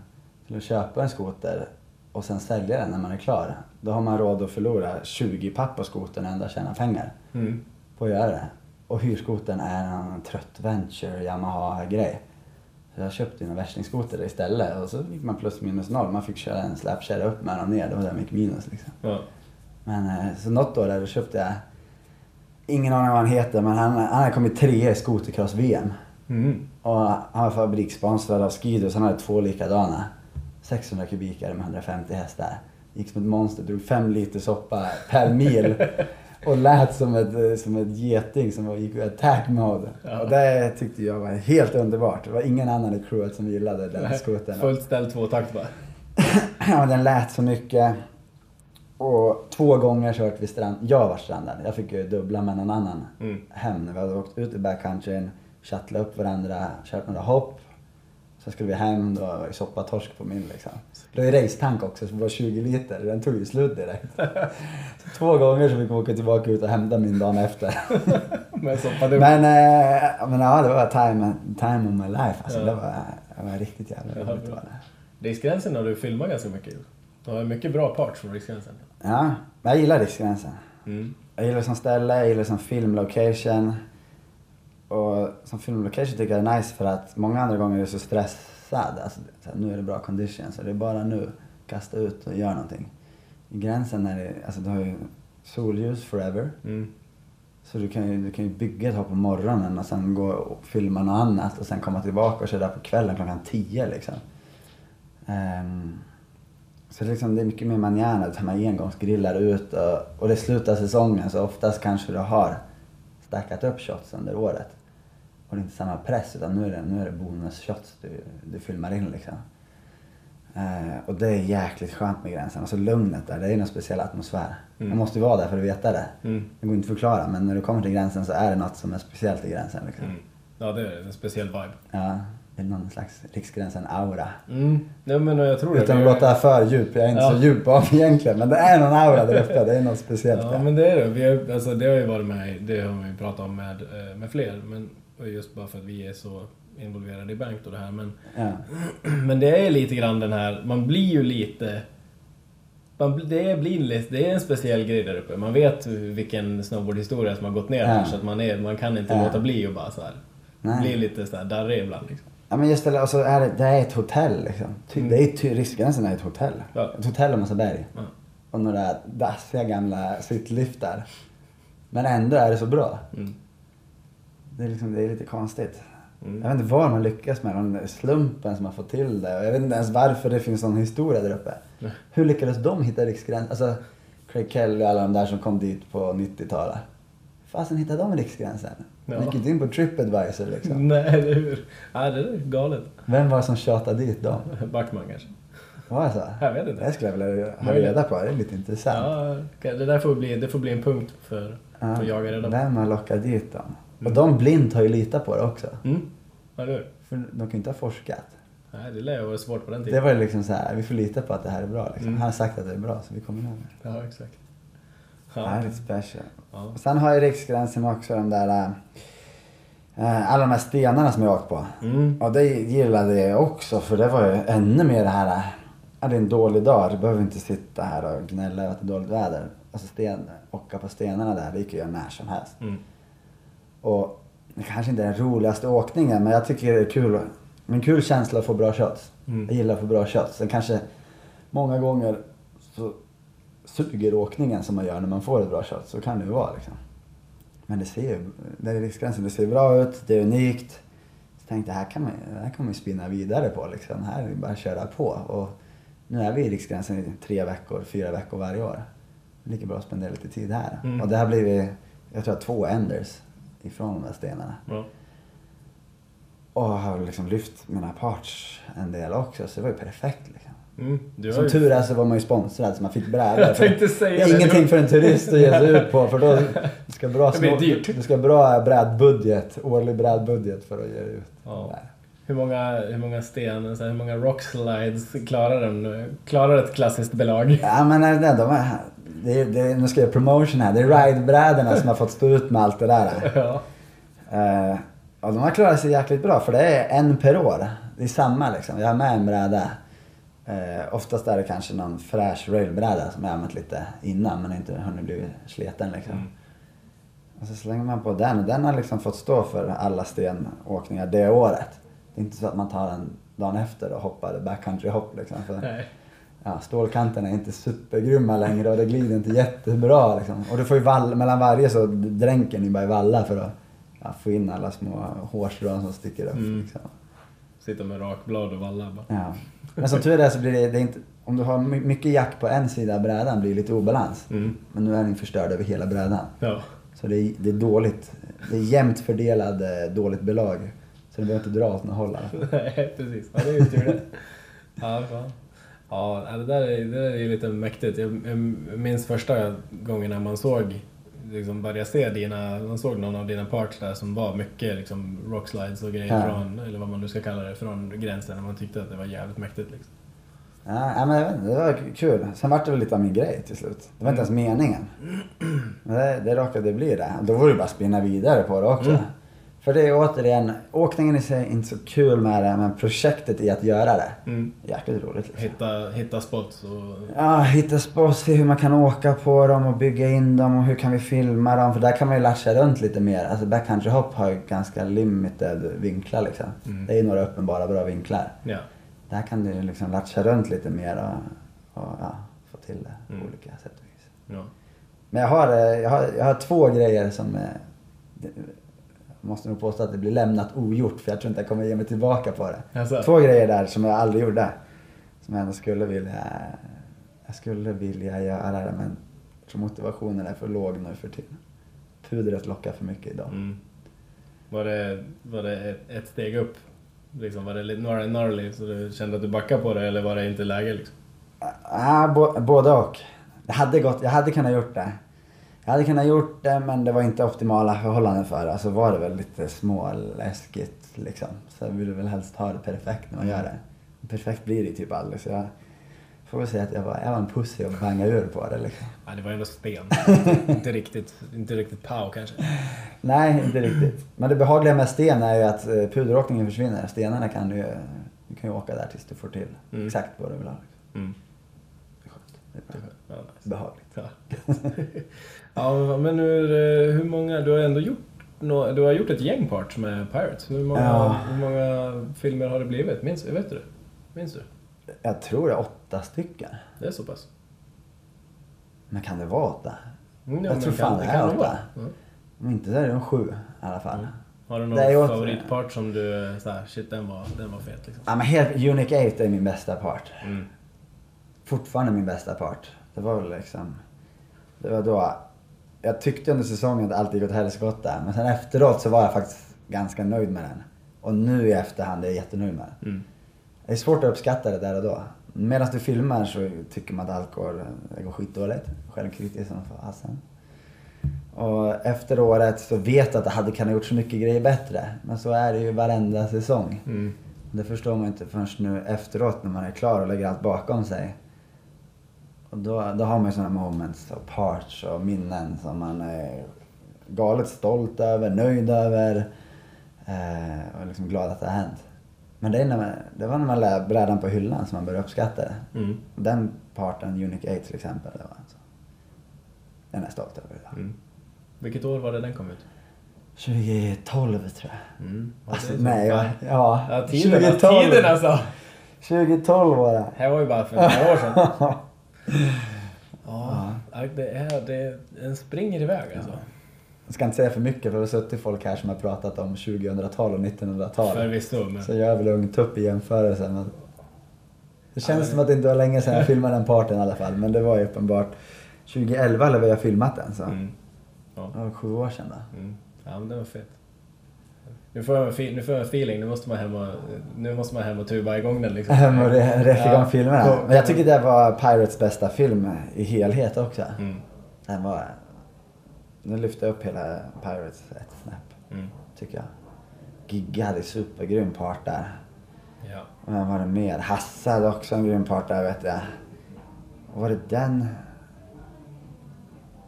till att köpa en skoter och sen sälja den när man är klar. Då har man råd att förlora 20 papp på skotern och ändå tjäna pengar Mm. på att göra det. Och hyrskotern är en trött Venture Yamaha-grej. Så jag köpte en värstingskoter istället och så gick man plus minus noll. Man fick köra en släpkärra upp med och ner, det var man gick minus liksom. Ja. Men eh, så något år där då köpte jag, ingen aning vad han heter, men han, han hade kommit trea i skotercross-VM. Mm. Och han var fabrikssponsrad av Skido, så han hade två likadana. 600 kubikare med 150 hästar. Gick som ett monster, drog fem liter soppa per mil. Och lät som ett, som ett geting som gick i attack mode. Ja. Och det tyckte jag var helt underbart. Det var ingen annan i crewet som gillade den skotern. Fullt ställ tvåtakt bara. Ja, den lät så mycket. Och två gånger kört vi strand. Jag var strandad. Jag fick ju dubbla med någon annan Mm. hem när vi hade åkt ut i backcountryn, shuttlat upp varandra, kört några hopp. Sen skulle vi hem, då var det soppatorsk på min liksom. Det var ju racetank också, så det var 20 liter. Den tog ju slut direkt. Så två gånger så fick vi åka tillbaka ut och hämta min dagen efter. Men. Men, eh, men ja, det var time, time of my life. Alltså, Ja. det, var, det var riktigt jävla Ja, roligt. det. Riksgränsen har du filmat ganska mycket Du har mycket bra parts från Riksgränsen. Ja, jag gillar Riksgränsen. Mm. Jag gillar det som ställe, jag gillar det som filmlocation. Och som filmlocation tycker jag det är nice för att många andra gånger är jag så stressad. Alltså, nu är det bra condition, så det är bara nu. Kasta ut och gör någonting. I gränsen är det, alltså du har ju solljus forever. Mm. Så du kan ju, du kan ju bygga ett hopp på morgonen och sen gå och filma något annat och sen komma tillbaka och köra på kvällen klockan 10 liksom. Ehm, så det är, liksom, det är mycket mer manjana, att man engångsgrillar ut och, och det slutar säsongen så oftast kanske du har stackat upp shots under året. Och det är inte samma press utan nu är det, nu är det bonus-shots du, du filmar in liksom. Eh, och det är jäkligt skönt med gränsen. Och så lugnet där, det är en speciell atmosfär. Mm. Man måste ju vara där för att veta det. Mm. Det går inte att förklara men när du kommer till gränsen så är det något som är speciellt i gränsen. Liksom. Mm. Ja, det är en speciell vibe. Ja, det någon slags Riksgränsen-aura. Mm. Nej, men jag tror. Utan att låta för djup, jag är inte Ja. så djup av egentligen. Men det är någon aura där uppe, det är något speciellt Ja, där. men det är det. Vi har, alltså, det har ju varit med, det har vi pratat om med, eh, med fler. Men just bara för att vi är så involverade i Bank och det här. Men, Ja. men det är lite grann den här, man blir ju lite... Man, blir- det, blir det är en speciell grej där uppe. Man vet vilken snowboardhistoria som har gått ner Ja. här. Så att man, är, man kan inte Ja. låta bli och bara så här. Nej. Bli lite så här darrig ibland liksom. Ja men just det, och så är det, det är ett hotell liksom. Mm. Det är ty, Riksgränsen är ett hotell. Ja. Ett hotell och massa berg. Ja. Och några dassiga gamla sittliftar. Men ändå är det så bra. Mm. Det är, liksom, det är lite konstigt. Mm. Jag vet inte vad man lyckas med, den slumpen som har fått till det. Jag vet inte ens varför det finns någon historia där uppe. Nej. Hur lyckades de hitta Riksgränsen? Alltså, Craig Kelly och alla de där som kom dit på 90-talet. Fasen hittade de Riksgränsen? Ja. gick inte in på Tripadvisor liksom. Nej, eller hur? Ja, det är galet. Vem var det som tjatade dit dem? Backman kanske. Var det så? Jag vet inte. Det skulle jag vilja ha reda på. Det är lite intressant. Ja, det där får bli, det får bli en punkt för, för att jaga reda på. Vem har lockat dit dem? Mm. Och de blint har ju litat på det också. Mm. Eller hur? För de kan ju inte ha forskat. Nej, det lär ju vara svårt på den Det tiden. var ju liksom så här, vi får lita på att det här är bra. Liksom. Mm. Han har sagt att det är bra så vi kommer med det. Ja, exakt. Det här är lite special. Ja. Och sen har ju Riksgränsen också de där, äh, alla de här stenarna som jag åkt på. Mm. Och det gillade jag också för det var ju ännu mer det här, äh, är det en dålig dag, du behöver inte sitta här och gnälla över att det är dåligt väder. Alltså sten, åka på stenarna där, det gick ju när som helst. Mm. Och det kanske inte är den roligaste åkningen men jag tycker det är kul. En kul känsla att få bra shots. Mm. Jag gillar att få bra shots. Sen kanske många gånger så suger åkningen som man gör när man får ett bra shot. Så kan det ju vara liksom. Men det ser ju, det är riksgränsen, det ser bra ut, det är unikt. Så tänkte jag, här kan man, här kan man ju spinna vidare på liksom. Här är det bara att köra på. Och nu är vi i riksgränsen i tre veckor, fyra veckor varje år. Lika bra att spendera lite tid här. Mm. Och det har blivit, jag tror att två enders ifrån de här stenarna. Ja. Och har liksom lyft mina parts en del också, så det var ju perfekt liksom. Mm, Som ju- tur är så var man ju sponsrad så man fick brädor. Jag tänkte säga det är det. ingenting för en turist att ge sig ut på för då ska bra dyrt. Du ska bra brädbudget, årlig brädbudget för att ge dig ut. Ja. Hur många, hur många sten, så hur många rock slides klarar den? Klarar ett klassiskt belag? Ja men nej, de är, det det nu ska jag göra promotion här. Det är ridebrädorna som har fått stå ut med allt det där. Ja. Eh, och de har klarat sig jäkligt bra för det är en per år. Det är samma liksom. Jag har med en bräda. Eh, oftast är det kanske någon fräsch railbräda som jag använt lite innan men inte hunnit bli sliten liksom. Mm. Och så slänger man på den och den har liksom fått stå för alla stenåkningar det året. Det är inte så att man tar den dagen efter och hoppar backcountry hopp liksom. För, Nej. ja, stålkanterna är inte supergrymma längre och det glider inte jättebra liksom. Och du får ju vall, mellan varje så dränker ni bara i valla för att ja, få in alla små hårstrån som sticker upp. Mm. Liksom. Sitta med rakblad och valla bara. Ja. Men som tur är så blir det, det är inte, om du har my- mycket jack på en sida av brädan blir det lite obalans. Mm. Men nu är den förstörd över hela brädan. Ja. Så det är, det är dåligt, det är jämnt fördelad eh, dåligt belag. Så det behöver inte dra åt några håll. Nej, precis. Ja, det är ju tur det. Ja, fan. Ja, det där är, det där är ju lite mäktigt. Jag, jag minns första gången när man såg, liksom började se dina, man såg någon av dina parts där som var mycket liksom rockslides och grejer Ja. från, eller vad man nu ska kalla det, från gränsen. Och man tyckte att det var jävligt mäktigt liksom. Ja, men jag vet inte, det var kul. Sen vart det väl lite av min grej till slut. Det var inte ens meningen. Men det, det råkade bli det. Då var det bara att spinna vidare på det också. Mm. För det är återigen, åkningen i sig är inte så kul med det, men projektet i att göra det. Mm. Jäkligt roligt liksom. Hitta, hitta spots och... Ja, hitta spots, se hur man kan åka på dem och bygga in dem och hur kan vi filma dem. För där kan man ju latcha runt lite mer. Alltså backcountry hopp har ju ganska limited vinklar liksom. Mm. Det är ju några uppenbara bra vinklar. Ja. Där kan du liksom latcha runt lite mer och, och ja, få till det på Mm. olika sätt och vis. ja. Men jag har, eh, jag har, jag har två grejer som eh, det- jag måste nog påstå att det blir lämnat ogjort för jag tror inte jag kommer ge mig tillbaka på det. Alltså, Två grejer där som jag aldrig gjorde. Som jag ändå skulle vilja, jag skulle vilja göra det men jag tror motivationen är för låg nu för tiden. Pudret lockar för mycket idag. Mm. Var det, var det ett, ett steg upp? Liksom, var det lite några gnarly så du kände att du backade på det eller var det inte läge liksom? Ah, bo, både och. Det hade gått, jag hade kunnat gjort det. Jag hade kunnat gjort det men det var inte optimala förhållanden för det. Alltså var det väl lite småläskigt liksom. Så jag ville väl helst ha det perfekt när man gör det. Perfekt blir det ju typ aldrig så jag får väl säga att jag var, jag var en pussy och bangade ur på det liksom. Ja, det var ändå sten. inte, riktigt, inte riktigt pow kanske. Nej, inte riktigt. Men det behagliga med sten är ju att eh, puderåkningen försvinner. Stenarna kan du ju, du kan ju åka där tills du får till Mm. exakt vad du vill ha. Mm. Det är skönt. Det är bra. Ja, nice. behagligt. Ja, ja, men hur, eh, hur många, du har ändå gjort, du har gjort ett gäng parts med Pirates. Hur många, Ja. hur många filmer har det blivit? Minns, vet du det? Minns du? Jag tror det är åtta stycken. Det är så pass? Men kan det vara åtta? Mm, Jag men tror fan det är kan nog åtta. Ja. Om inte så är det de sju i alla fall. Mm. Har du Det är någon favoritpart som du så här, shit den var, den var fet liksom? Ja men helt Unique 8 är min bästa part. Mm. Fortfarande min bästa part. Det var väl liksom... Det var då... Jag tyckte under säsongen att allt gick åt helskotta. Men sen efteråt så var jag faktiskt ganska nöjd med den. Och nu i efterhand är jag jättenöjd med den. Mm. Det är svårt att uppskatta det där och då. Medan du filmar så tycker man att allt går, det går skitdåligt. Självkritisk som fasen. Och efter året så vet jag att det hade kunnat gjort så mycket grejer bättre. Men så är det ju varenda säsong. Mm. Det förstår man inte förrän nu efteråt när man är klar och lägger allt bakom sig. Och då, då har man ju sådana moments och parts och minnen som man är galet stolt över, nöjd över eh, och liksom glad att det har hänt. Men det, är när man, det var när man lade brädan på hyllan som man började uppskatta det. Mm. Den parten, Unique 8 till exempel, det var alltså, den är jag stolt över idag. Mm. Vilket år var det den kom ut? 2012 tror jag. Mm. Alltså, nej, Ja. ja, ja tiden, 2012. tiden alltså! 2012 var det. Det var ju bara för några år sedan. Ja, det är, det, den springer iväg alltså. Jag ska inte säga för mycket för det har suttit folk här som har pratat om 2000-tal och 1900-tal. Förvisso, men... Så jag är väl ungtupp i jämförelse. Men det känns Ja, men- som att det inte var länge sedan jag filmade den parten i alla fall. Men det var ju uppenbart 2011 eller vad jag filmat den så. Mm. Ja. Det var sju år sedan då. Mm. Ja, men det var fett. Nu får jag en, fe- nu får jag en feeling, nu måste man hem och, nu måste man hem och tuba igång den liksom. Hem och ref igång filmerna. Men jag tycker det var Pirates bästa film i helhet också. Mm. Den var... Den lyfte upp hela Pirates ett snäpp, Mm. tycker jag. Gigga hade supergrym part där. Ja. Och vem var det mer? Hasse hade också en grym part där vet jag. Och var det den...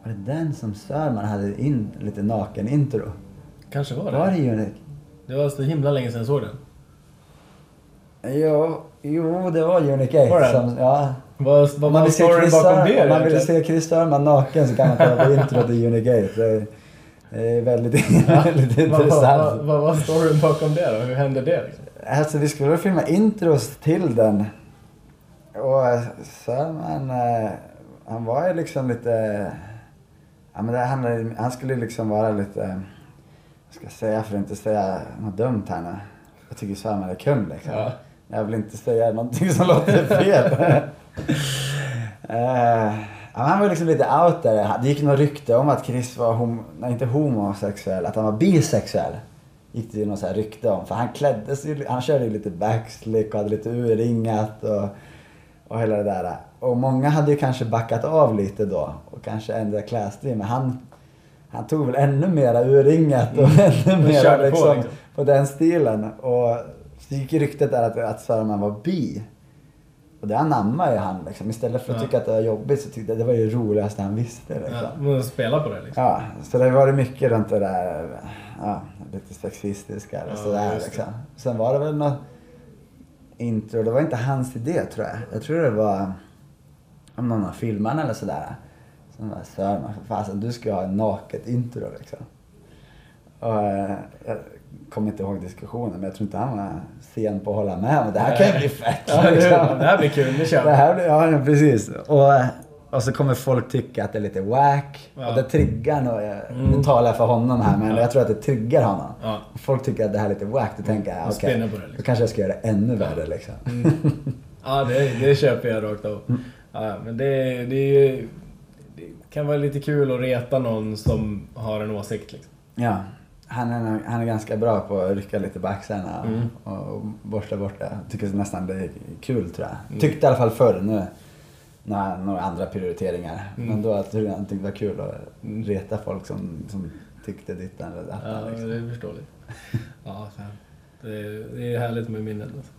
Var det den som Sörman hade in lite naken intro? Kanske var det. Var det Unique? Det var så himla länge sedan jag såg den. Jo, jo det var Unique 8 Var det? som, ja. Vad, vad man vill se storyn Chris bakom det? Om man vill se Chris Sörman naken så kan man kolla på introt i Unique 8. Det är, väldigt, väldigt Vad, vad, intressant. vad, vad var storyn bakom det då? Hur hände det liksom? Alltså vi skulle filma intros till den. Och eh, Sörman, eh, han var ju liksom lite... Ja men det handlade, han skulle liksom vara lite... Ska jag säga för att inte säga något dumt här nu? Jag tycker Sörman är kung liksom. Ja. Jag vill inte säga någonting som låter fel. Ja, han var liksom lite out där. Det gick något rykte om att Chris var hom- nej, inte homosexuell, att han var bisexuell. Gick det ju något så här rykte om. För han klädde sig, han körde ju lite backslick och hade lite urringat och, och hela det där. Och många hade ju kanske backat av lite då och kanske ändrat klädstil. Men han, han tog väl ännu mera urringat och ännu mera på, liksom, liksom. på den stilen. Och så gick ryktet där att, att Sörman var bi. Och det anammade ju han liksom. Istället för att Ja. tycka att det var jobbigt så tyckte jag det var ju roligaste han visste liksom. Ja, spela på det liksom. Ja, så det var det mycket runt det där, ja, lite sexistiska eller Ja, sådär liksom. Sen var det väl något intro, det var inte hans idé tror jag. Jag tror det var om någon av filmarna eller sådär. Som var Sörman, för fasen du ska ha en naket intro liksom. Och, eh, jag kommer inte ihåg diskussionen men jag tror inte han var sen på att hålla med om det här kan ju bli fett. Ja, det, liksom. det här blir kul, nu kör Det här blir, ja, precis. Och, och så kommer folk tycka att det är lite wack. Ja. Och det triggar nog, jag- Mm. nu talar jag för honom här, men Ja. jag tror att det triggar honom. Ja. Och folk tycker att det här är lite wack, då tänker jag okej, det, liksom. då kanske jag ska göra det ännu värre liksom. Ja, det, det köper jag rakt av. Ja, men det, det, är ju- det kan vara lite kul att reta någon som har en åsikt liksom. Ja, han är, han är ganska bra på att rycka lite på axlarna och, Mm. och borsta bort det. Tycker nästan det är kul tror jag. Mm. Tyckte i alla fall förr. Nu har jag några andra prioriteringar. Mm. Men då tyckte jag han det var kul att reta folk som, som tyckte dittan eller dattan. Ja, liksom. det är förståeligt. Ja, fan. Det, är- det är härligt med minnen. Alltså.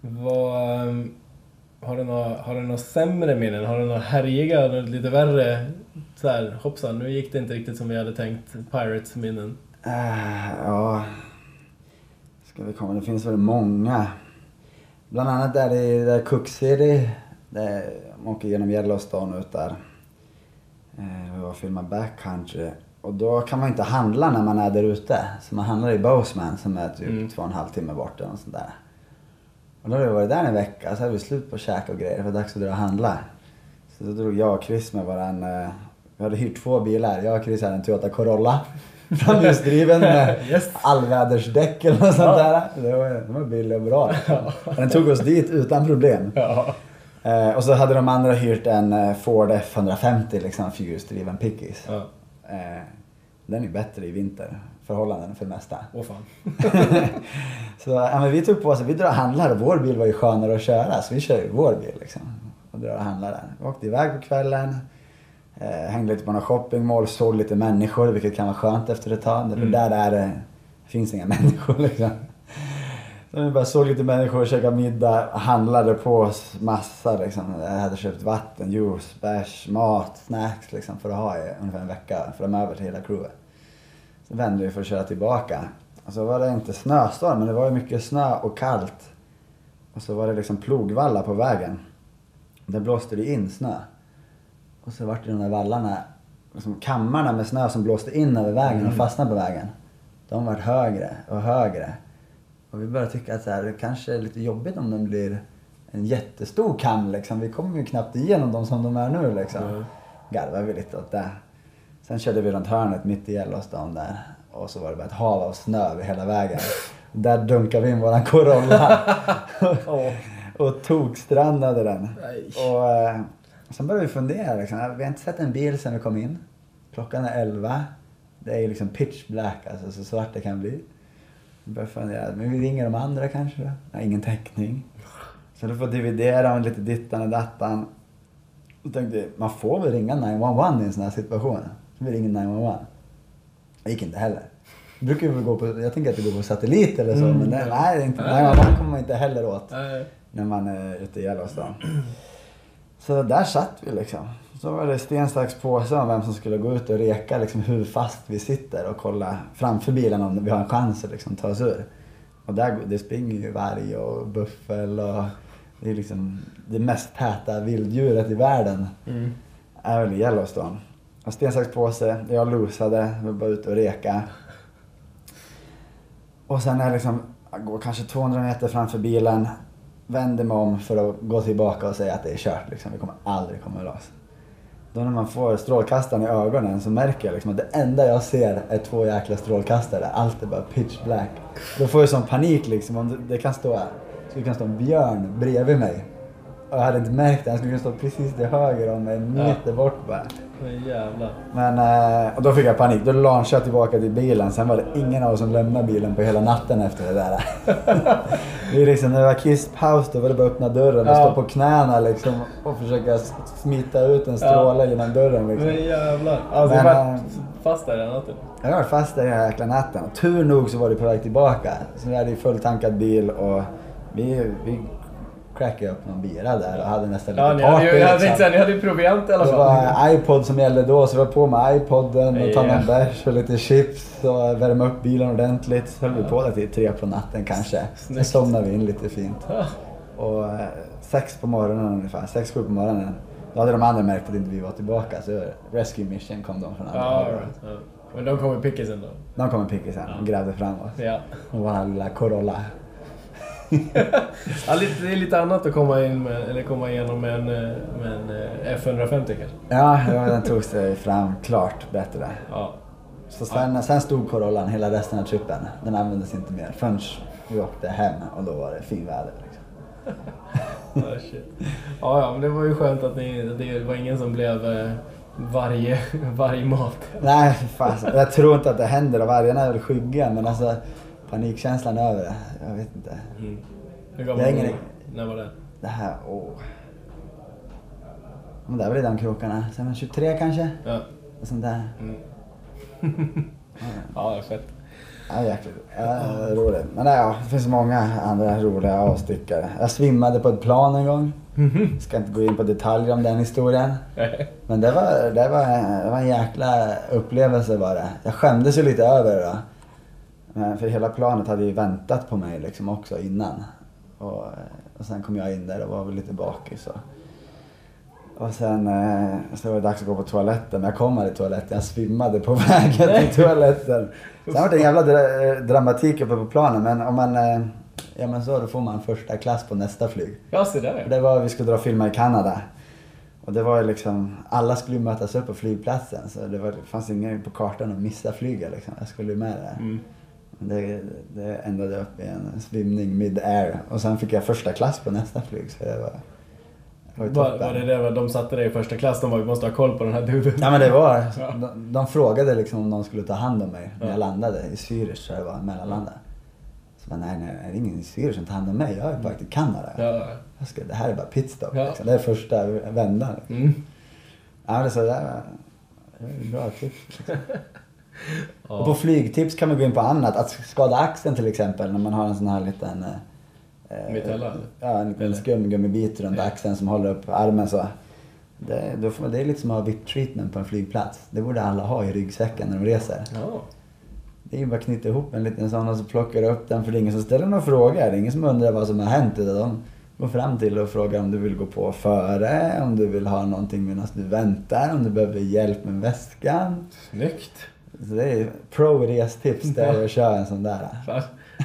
Vad, ehm, har, du några, har du några sämre minnen? Har du några härjiga, lite värre? Så här, hoppsan, nu gick det inte riktigt som vi hade tänkt. Pirates-minnen. Äh, ja. Ska vi komma? Det finns väl många. Bland annat där i där Cook City. Där man åker genom Yellowstone ut där. Eh, Vi var och filmade backcountry. Och då kan man inte handla när man är där ute. Så man handlar i Boseman som är typ Mm. två och en halv timme bort eller sånt där. Och då hade vi varit där en vecka så hade vi slut på käk och grejer. Det var dags att dra och handla. Så då drog jag och Chris med våran... eh, Vi hade hyrt två bilar. Jag och Chris hade en Toyota Corolla. Framhjulsdriven med Yes. allvädersdäck eller något sånt där. Det var, de var billiga och bra. Den tog oss dit utan problem. Ja. Eh, och så hade de andra hyrt en eh, Ford F150 liksom fyrhjulsdriven pickis. ja. Eh, den är bättre i vinterförhållanden för det mesta. Åh fan. Så ja, men vi tog på oss, vi drar och handlar och vår bil var ju skönare att köra så vi kör ju vår bil liksom. Och drar och handlar där. Vi åkte iväg på kvällen. Eh, hängde lite på några shoppingmall, såg lite människor vilket kan vara skönt efter ett tag. För Mm. där är det finns inga människor liksom. Så vi bara såg lite människor, käkade middag, handlade på oss massa liksom. Jag hade köpt vatten, juice, bärs, mat, snacks liksom för att ha i ungefär en vecka framöver till hela crewet. Vände vi för att köra tillbaka. Och så var det inte snöstorm, men det var ju mycket snö och kallt. Och så var det liksom plogvallar på vägen. Där blåste det in snö. Och så vart det de där vallarna, liksom kammarna med snö som blåste in över vägen och fastnade på vägen. De vart högre och högre. Och vi började tycka att så här, det kanske är lite jobbigt om den blir en jättestor kam liksom. Vi kommer ju knappt igenom dem som de är nu liksom. Mm. Garvade vi lite åt det. Sen körde vi runt hörnet mitt i Yellowstone där. Och så var det bara ett hav av snö över hela vägen. Där dunkade vi in våran Corolla. Åh. och tokstrandade den. Nej. Och eh, sen började vi fundera liksom. Vi har inte sett en bil sen vi kom in. Klockan är 11. Det är liksom pitch black alltså, så svart det kan bli. Vi började fundera, men vi ringer de andra kanske då? Har ingen täckning. Så du får dividera om lite dittan och dattan. Och tänkte, man får väl ringa 911 i en sån här situation? Så vi ringer 911. Det gick inte heller. Det brukar ju gå på, jag tänker att det går på satellit eller så, Mm. men nej, är inte, Nej. 911 kommer man inte heller åt Nej. när man är ute i Yellowstone. Så där satt vi liksom. Så var det sten, sax, påse om vem som skulle gå ut och reka liksom hur fast vi sitter och kolla framför bilen om vi har en chans att liksom ta oss ur. Och där, det springer ju varg och buffel och det är liksom det mest täta vilddjuret i världen Mm. är väl Yellowstone. Och sten, sax, påse, jag losade, var bara ute och reka. Och sen är jag liksom, jag går kanske 200 meter framför bilen, vänder mig om för att gå tillbaka och säga att det är kört. Liksom. Vi kommer aldrig komma loss. Då när man får strålkastaren i ögonen så märker jag liksom att det enda jag ser är två jäkla strålkastare. Allt är bara pitch black. Då får jag sån panik liksom. Om det, kan stå, det kan stå en björn bredvid mig. Och jag hade inte märkt det. Han skulle kunna stå precis till höger om mig, en meter bort bara. Men jävlar. Men, eh, och då fick jag panik. Då launchade jag tillbaka till bilen. Sen var det ingen av oss som lämnade bilen på hela natten efter det där. är liksom, när det var kisspaus då var det bara att öppna dörren och Ja. stå på knäna liksom och försöka smita ut en stråle genom dörren liksom. Men jävlar. Alltså, Men, du var äh, fast där hela natten? Jag varit fast där hela jäkla natten. Och tur nog så var det på väg tillbaka. Så vi hade ju fulltankad bil och vi, vi crackade upp någon bira där och hade nästan lite Ja, hade ju, party, jag liksom. tänkte säga, ni hade ju proviant i alla Det fall. var iPod som gällde då, så vi var på med iPoden och ta Ja. någon bärs och lite chips och värma upp bilen ordentligt. Så höll vi på där till tre på natten kanske. Sen somnade vi in lite fint. Ja. Och eh, sex på morgonen ungefär, sex, sju på morgonen. Då hade de andra märkt att inte vi var tillbaka så Rescue Mission kom de från andra Ja, right. ja. Men de kom i pickisen då? De kom med pickisen och grävde fram oss. Ja. Och vår lilla Corolla. Ja lite, det är lite annat att komma in med, eller komma igenom med en, eh, med en eh, F150 kanske. Ja, ja, den tog sig fram klart bättre. Ja. Så sen, sen stod Corollan hela resten av trippen. Den användes inte mer förrän vi åkte hem och då var det finväder. Liksom. Ja, shit. ja, ja, men det var ju skönt att ni, det var ingen som blev eh, varje, varje mat. Nej, fasen. Jag tror inte att det händer och vargarna är väl skygga men alltså panikkänslan över det. Jag vet inte. Mm. Hur Jag gammal var ingen-? När var det? Det här, åh. Men där var det de krokarna. Sen var 23 kanske? Ja. Och sånt där. Mm. ja, fett. Ja, jäkligt ja, roligt. Men nej, ja, det finns många andra roliga avstickare. Jag svimmade på ett plan en gång. Ska inte gå in på detaljer om den historien. Men det var, det var, det var en jäkla upplevelse var det. Jag skämdes ju lite över det då. Men För hela planet hade ju väntat på mig liksom också innan. Och, och sen kom jag in där och var väl lite bakis. Och, och sen eh, så var det dags att gå på toaletten. Men jag kom aldrig till toaletten. Jag svimmade på vägen till toaletten. Sen var det en jävla dra- dramatik uppe på planen. Men om man, eh, ja men så, då får man första klass på nästa flyg. Ja, se där ja. Det var, vi skulle dra och filma i Kanada. Och det var ju liksom, alla skulle mötas upp på flygplatsen. Så det, var, det fanns ingen på kartan att missa flyget liksom. Jag skulle ju med där. Mm. Det, det ändade upp i en svimning mid-air. Och sen fick jag första klass på nästa flyg. Så det var, det var Var, det det, de satte dig i första klass, de var, vi måste ha koll på den här duden. Ja men det var, Ja. de, de frågade liksom om någon skulle ta hand om mig när Ja. jag landade i Zürich tror jag det var, mellanlandade. Så bara, nej, nej, det är ingen i Zürich som tar hand om mig. Jag är på väg till Kanada. Ja. Jag ska, det här är bara pitstop. Ja. Liksom. Det är första vändan. Mm. Ja, det är så där det var bra tips. Ja. Och på flygtips kan man gå in på annat. Att skada axeln till exempel när man har en sån här liten... eh, Mitella, eller? Ja, en liten skumgummibit runt Ja. axeln som håller upp armen så. Det, då får, det är lite som att ha VIP-treatment på en flygplats. Det borde alla ha i ryggsäcken när de reser. Ja. Det är ju bara att knyta ihop en liten sån och så plockar du upp den för det är ingen som ställer några frågor. Det är ingen som undrar vad som har hänt utan de går fram till och frågar om du vill gå på före, om du vill ha någonting medan du väntar, om du behöver hjälp med väskan. Snyggt. Så det är pro restips där jag kör en sån där.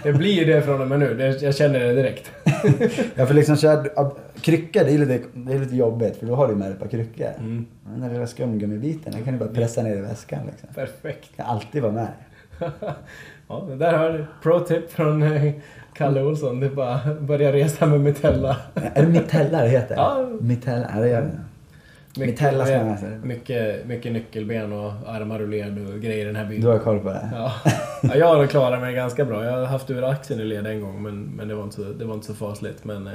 Det blir det från och med nu. Jag känner det direkt. Jag får liksom köra... ja, Kryckor, det är lite, det är lite jobbigt för då har du med ett par kryckor. Mm. Men den där lilla skumgummibiten, den kan du bara pressa ner i väskan liksom. Perfekt. Kan alltid vara med. Ja, det där har du. Pro tip från eh, Kalle Olsson. Det är bara att börja resa med Mitella. Är det Mitella det heter? Ja. Mitella, ja det gör det. Med sig. mycket, mycket nyckelben och armar ur led och grejer i den här byn. Du har koll på det? Ja. ja, jag har klarat mig ganska bra. Jag har haft ur axeln i led en gång men, men det, var inte så, det var inte så fasligt. Men eh,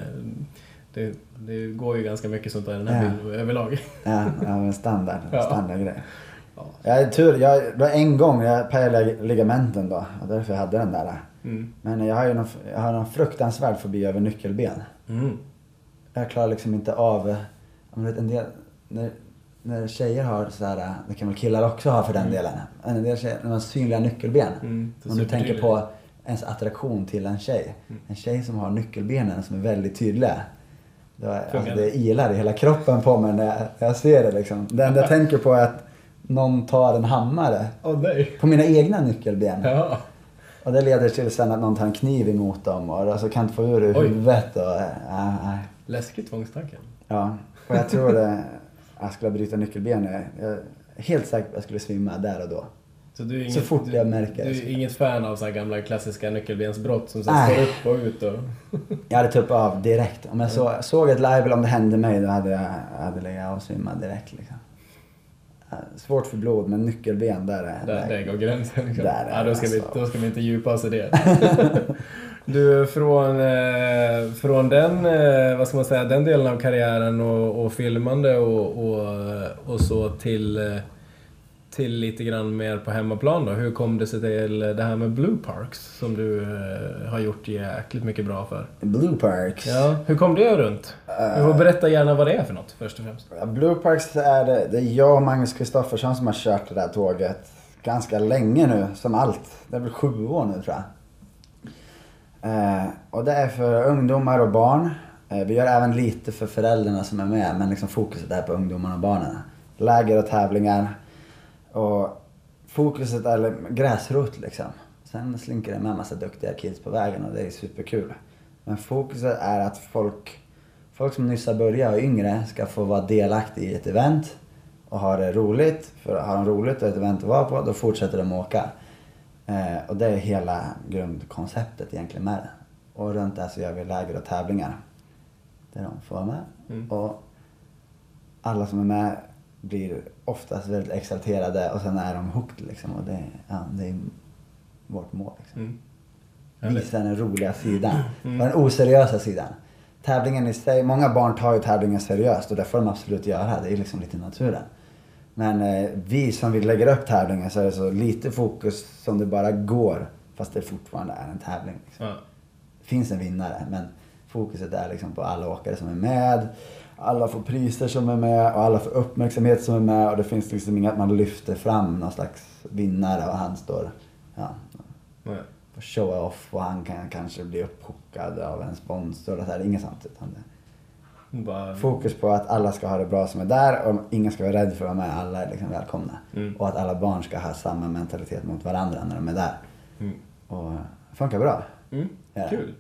det, det går ju ganska mycket sånt där i den här Ja. byn överlag. Ja, ja men standard. Standardgrej. Ja. Jag hade tur, jag, det var en gång jag pajade ligamenten då. Och därför jag hade den där. Mm. Men jag har ju någon, jag har någon fruktansvärd fobi över nyckelben. Mm. Jag klarar liksom inte av... ja, men vet, en del, när, när tjejer har sådär, det kan väl killar också ha för den delen. En del tjejer, när man har synliga nyckelben. Mm, Om du tänker på ens attraktion till en tjej. En tjej som har nyckelbenen som är väldigt tydliga. Då, alltså, det ilar i hela kroppen på mig när jag, när jag ser det liksom. Det enda jag tänker på är att någon tar en hammare nej. på mina egna nyckelben. Ja. Och det leder till sen att någon tar en kniv emot dem och alltså kan inte få ur det ur huvudet. Och, äh, äh. Läskig tvångstanke. Ja, och jag tror det, jag skulle bryta nyckelbenet. Jag är helt säker på att jag skulle svimma där och då. Så, du är inget, Så fort du, jag märker Du är inget fan av så här gamla klassiska nyckelbensbrott som sen står upp och ut och... Jag hade tuppat av direkt. Om jag så, såg ett live eller om det hände mig då hade jag jag hade legat och svimmat direkt. Liksom. Ja, Svårt för blod men nyckelben där är... Där, där går gränsen. Liksom. Där är ja, då, ska vi, alltså. då ska vi inte djupa oss i det. du, från, eh, från den, eh, vad ska man säga, den delen av karriären och, och filmande och, och, och så till, eh, till lite grann mer på hemmaplan då. Hur kom det sig till det här med Blue Parks som du har gjort jäkligt mycket bra för? Blue Parks. Ja, hur kom det runt? Du får berätta gärna vad det är för något först och främst. Blue Parks är det, det är jag och Magnus Kristoffersson som har kört det där tåget ganska länge nu, som allt. Det är väl sju år nu tror jag. Eh, och det är för ungdomar och barn. Eh, vi gör även lite för föräldrarna som är med, men liksom fokuset är på ungdomarna och barnen. Läger och tävlingar. Och fokuset är gräsrot liksom. Sen slinker det med massa duktiga kids på vägen och det är superkul. Men fokuset är att folk, folk som nyss har börjat och är yngre ska få vara delaktiga i ett event och ha det roligt. För har de roligt och ett event att vara på, då fortsätter de åka. Eh, och det är hela grundkonceptet egentligen med det. Och runt det så gör vi läger och tävlingar. Där de får vara med. Mm. Och alla som är med blir oftast väldigt exalterade och sen är de hooked liksom. Och det, ja, det är vårt mål. Liksom. Mm. Visa den roliga sidan. Mm. Den oseriösa sidan. Tävlingen i sig, många barn tar ju tävlingen seriöst och det får de absolut göra. Det är liksom lite naturen. Men eh, vi som vill lägga upp tävlingen så är det så lite fokus som det bara går. Fast det fortfarande är en tävling. Liksom. Ja. Det finns en vinnare men fokuset är liksom på alla åkare som är med. Alla får priser som är med och alla får uppmärksamhet som är med. Och det finns liksom inget att man lyfter fram någon slags vinnare och han står ja, Nej. och show off och han kan kanske bli upphookad av en sponsor och så här. Inget sånt. Utan det. Bara... Fokus på att alla ska ha det bra som är där och ingen ska vara rädd för att vara med. Alla är liksom välkomna. Mm. Och att alla barn ska ha samma mentalitet mot varandra när de är där. Mm. Och det funkar bra. Mm. Ja. Kul.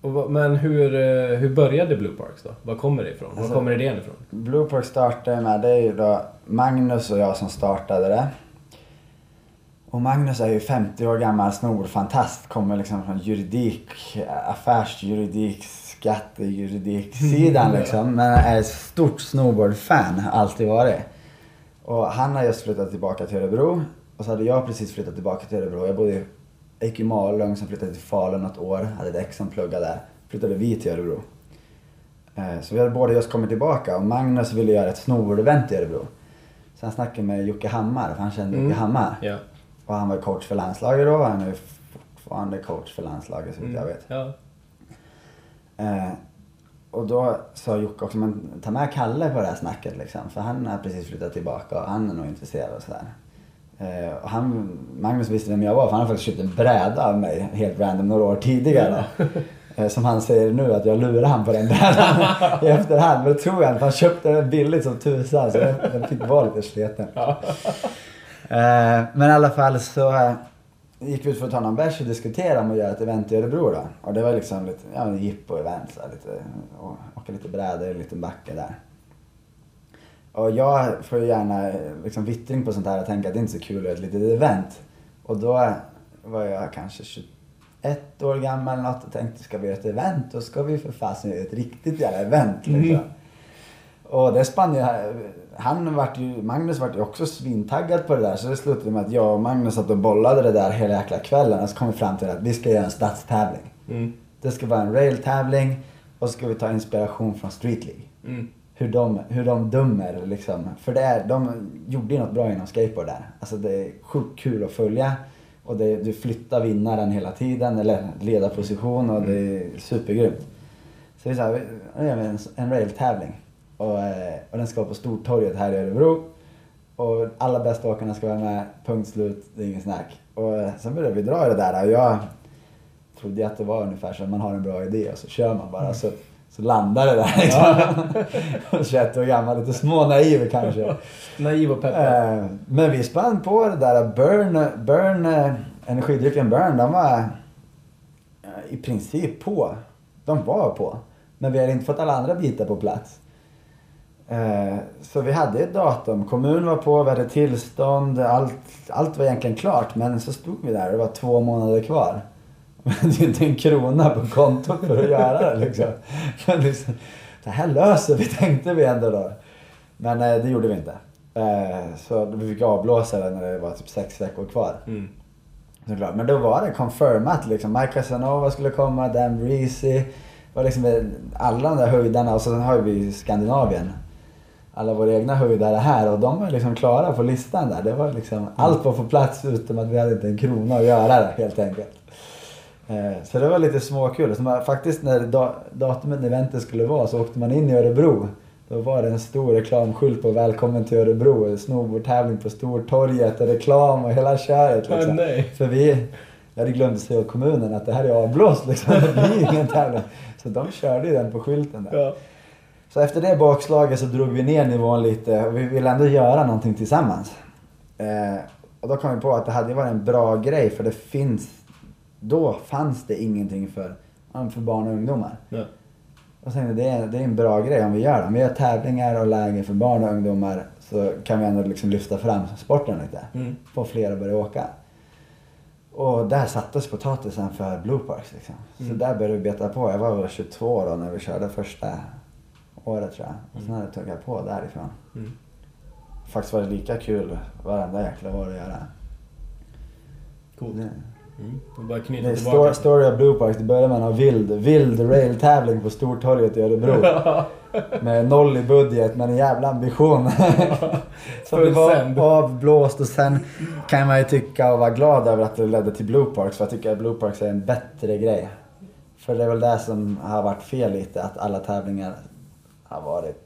Och, men hur, eh, hur började Blue Parks då? Var kommer det ifrån? Var Alltså- kommer idén ifrån? Blue Park startade med, det är ju då Magnus och jag som startade det. Och Magnus är ju 50 år gammal snowboardfantast. Kommer liksom från juridik, affärsjuridik, skattejuridik-sidan liksom. Men är ett stort snowboardfan, alltid varit. Och han har just flyttat tillbaka till Örebro. Och så hade jag precis flyttat tillbaka till Örebro. Jag bodde jag gick i Malung, sen flyttade till Falun något år. Hade ett ex som pluggade där. Flyttade vi till Örebro. Eh, Så vi hade båda just kommit tillbaka och Magnus ville göra ett snowboard-event i Örebro. Så han snackade med Jocke Hammar, för han kände Mm. Jocke Hammar. Ja. Och han var coach för landslaget då, han är fortfarande coach för landslaget så vitt jag vet. Ja. Eh, och då sa Jocke också, men ta med Kalle på det här snacket liksom. För han har precis flyttat tillbaka och han är nog intresserad och sådär. Eh, och han, Magnus visste vem jag var för han har faktiskt köpt en bräda av mig helt random några år tidigare. Eh, som han säger nu att jag lurar han på den brädan i efterhand. Men det tror jag inte han köpte den billigt som tusan så den, fick vara lite sliten. Ja. Eh, men i alla fall så... gick vi ut för att ta någon bärs och diskutera om att göra ett event i Örebro då. Och det var liksom lite, ja jippo-event så här, lite, och åka lite brädor i en liten backe där. Och jag får ju gärna liksom vittring på sånt här och tänka att det inte är så kul att göra ett litet event. Och då var jag kanske 21 år gammal eller något och tänkte ska vi göra ett event då ska vi för fasen göra ett riktigt jävla event liksom. Och det spann ju, han vart ju, Magnus vart ju också svintaggad på det där så det slutade med att jag och Magnus satt och bollade det där hela jäkla kvällen och så kom vi fram till att vi ska göra en stadstävling. Mm. Det ska vara en rail-tävling och så ska vi ta inspiration från Street League. Mm. Hur de, hur de dömer liksom. För det är, de gjorde ju något bra inom skateboard där. Alltså det är sjukt kul att följa. Och det, du flyttar vinnaren hela tiden, eller ledarposition och det är supergrymt. Så vi sa, nu gör en, en rail-tävling. Och, eh, och den ska vara på Stortorget här i Örebro. Och alla bästa åkarna ska vara med, punkt slut, det är inget snack. Och eh, sen började vi dra i det där och jag trodde att det var ungefär som man har en bra idé och så kör man bara. Så, så landar det där liksom. 21 år gammal, lite smånaiv kanske. Naiv och peppad. Eh, Men vi spann på det där. Burn, burn energidrycken Burn, de var i princip på. De var på. Men vi hade inte fått alla andra bitar på plats. Eh, Så vi hade ett datum. Kommun var på, vi hade tillstånd. Allt, allt var egentligen klart. Men så stod vi där och det var två månader kvar. Men det är inte en krona på kontot för att göra det liksom. Men liksom, det här löser vi tänkte vi ändå då. Men eh, det gjorde vi inte. Eh, Så vi fick avblåsa det när det var typ sex veckor kvar. Mm. Såklart. Men då var det confirmat liksom. Mike Casanova skulle komma, Dan Breezy. Var liksom alla de där höjdarna och så har vi Skandinavien. Alla våra egna höjdare här och de var liksom klara på listan där. Det var liksom, allt var på plats utom att vi hade inte en krona att göra det helt enkelt. Eh, Så det var lite småkul. Så man, faktiskt när da, datumet när eventet skulle vara så åkte man in i Örebro. Då var det en stor reklamskylt på Välkommen till Örebro. Snowboardtävling på Stortorget och reklam och hela köret. Liksom. nej. För vi, jag hade glömt säga åt kommunen att det här är avblåst liksom. Det blir ingen tävling. Så de körde ju den på skylten där. Ja. Så efter det bakslaget så drog vi ner nivån lite och vi ville ändå göra någonting tillsammans. Eh, och då kom vi på att det hade varit en bra grej för det finns, då fanns det ingenting för, för barn och ungdomar. Ja. Och sen det är, det är en bra grej om vi gör det. Om vi gör tävlingar och läger för barn och ungdomar så kan vi ändå liksom lyfta fram sporten lite. Mm. Få fler att börja åka. Och där sattes potatisen för Blue Parks liksom. Så Mm. där började vi beta på. Jag var väl 22 då när vi körde första året tror jag. Och sen hade jag tagit på därifrån. Mm. Faktiskt var det lika kul varenda jäkla år att göra. Coolt. Det, Mm. Bara det knyta är tillbaka. story, of Blue Parks. Det började med en vild, vild rail-tävling på Stortorget i Örebro. Med noll i budget men en jävla ambition. Så det var avblåst och sen kan man ju tycka och vara glad över att det ledde till Blue Parks. För jag tycker att Blue Parks är en bättre grej. För det är väl det som har varit fel lite. Att alla tävlingar har varit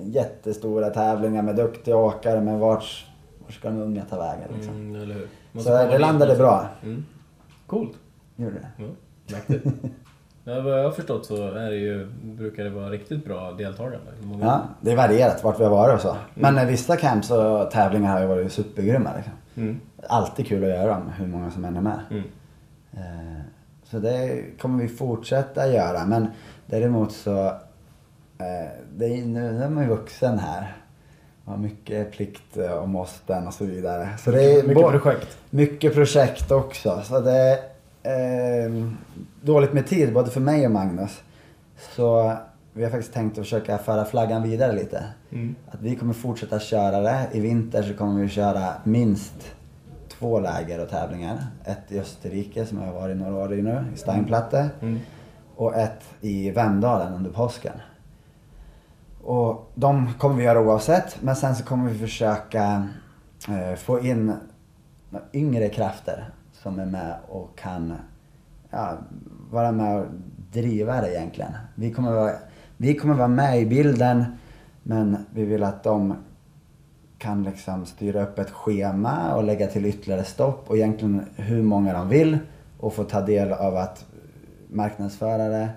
jättestora tävlingar med duktiga åkare. Men vart, vart ska de unga ta vägen liksom? Mm, eller hur. Så det landade bra. Mm. Coolt. Gjorde det. Ja, mäktigt. Ja, vad jag har förstått så är det ju, brukar det vara riktigt bra deltagande. Många- Ja, det är varierat vart vi har varit och så. Men eh, vissa camps och tävlingar har ju varit supergrymma liksom. Mm. Alltid kul att göra dem, hur många som än är med. Mm. Eh, Så det kommer vi fortsätta göra. Men däremot så, det är, nu är man ju vuxen här. Man har mycket plikt eh, och måsten och så vidare. Så det är Mycket projekt. mycket projekt också. Så det är eh, dåligt med tid både för mig och Magnus. Så vi har faktiskt tänkt att försöka föra flaggan vidare lite. Mm. Att vi kommer fortsätta köra det. I vinter så kommer vi köra minst två läger och tävlingar. Ett i Österrike som jag har varit några år i nu, i Steinplatte. Mm. Och ett i Vemdalen under påsken. Och de kommer vi göra oavsett. Men sen så kommer vi försöka eh, få in yngre krafter som är med och kan ja, vara med och driva det egentligen. Vi kommer, vara, vi kommer vara med i bilden men vi vill att de kan liksom styra upp ett schema och lägga till ytterligare stopp och egentligen hur många de vill och få ta del av att marknadsföra det,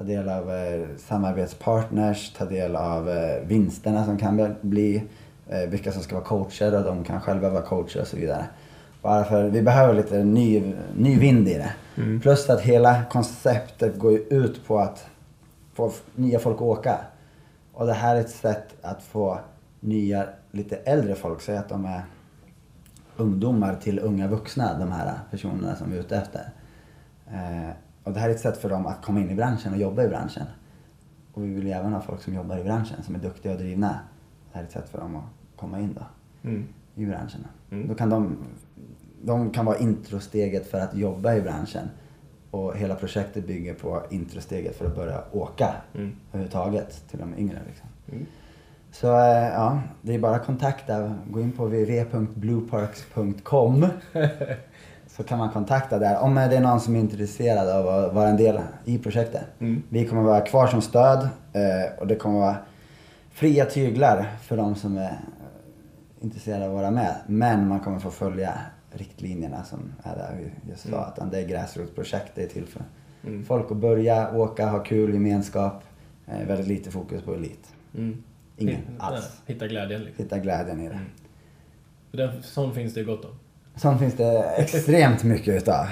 ta del av eh, samarbetspartners, ta del av eh, vinsterna som kan bli, eh, vilka som ska vara coacher och de kan själva vara coacher och så vidare. Bara för vi behöver lite ny, ny vind i det. Plus att hela konceptet går ju ut på att få nya folk att åka. Och det här är ett sätt att få nya, lite äldre folk, säg att de är ungdomar till unga vuxna, de här personerna som vi är ute efter. Eh, och det här är ett sätt för dem att komma in i branschen och jobba i branschen. Och vi vill ju även ha folk som jobbar i branschen, som är duktiga och drivna. Det här är ett sätt för dem att komma in då, Mm. i branschen. Mm. Då kan de, de kan vara introsteget för att jobba i branschen. Och hela projektet bygger på introsteget för att börja åka Mm. överhuvudtaget till de yngre. Liksom. Mm. Så eh, ja, det är bara att kontakta. Gå in på www.blueparks.com så kan man kontakta där om det är någon som är intresserad av att vara en del i projektet. Mm. Vi kommer vara kvar som stöd eh, och det kommer vara fria tyglar för de som är intresserade av att vara med. Men man kommer få följa riktlinjerna som är där vi just sa. Mm. Att det är gräsrotsprojekt, det är till för Mm. folk att börja åka, ha kul, gemenskap. Eh, väldigt lite fokus på elit. Mm. Ingen Hitta- alls. Hitta glädjen liksom. Hitta glädjen i det. Mm. Den, sån finns det gott om. Sånt finns det extremt mycket utav.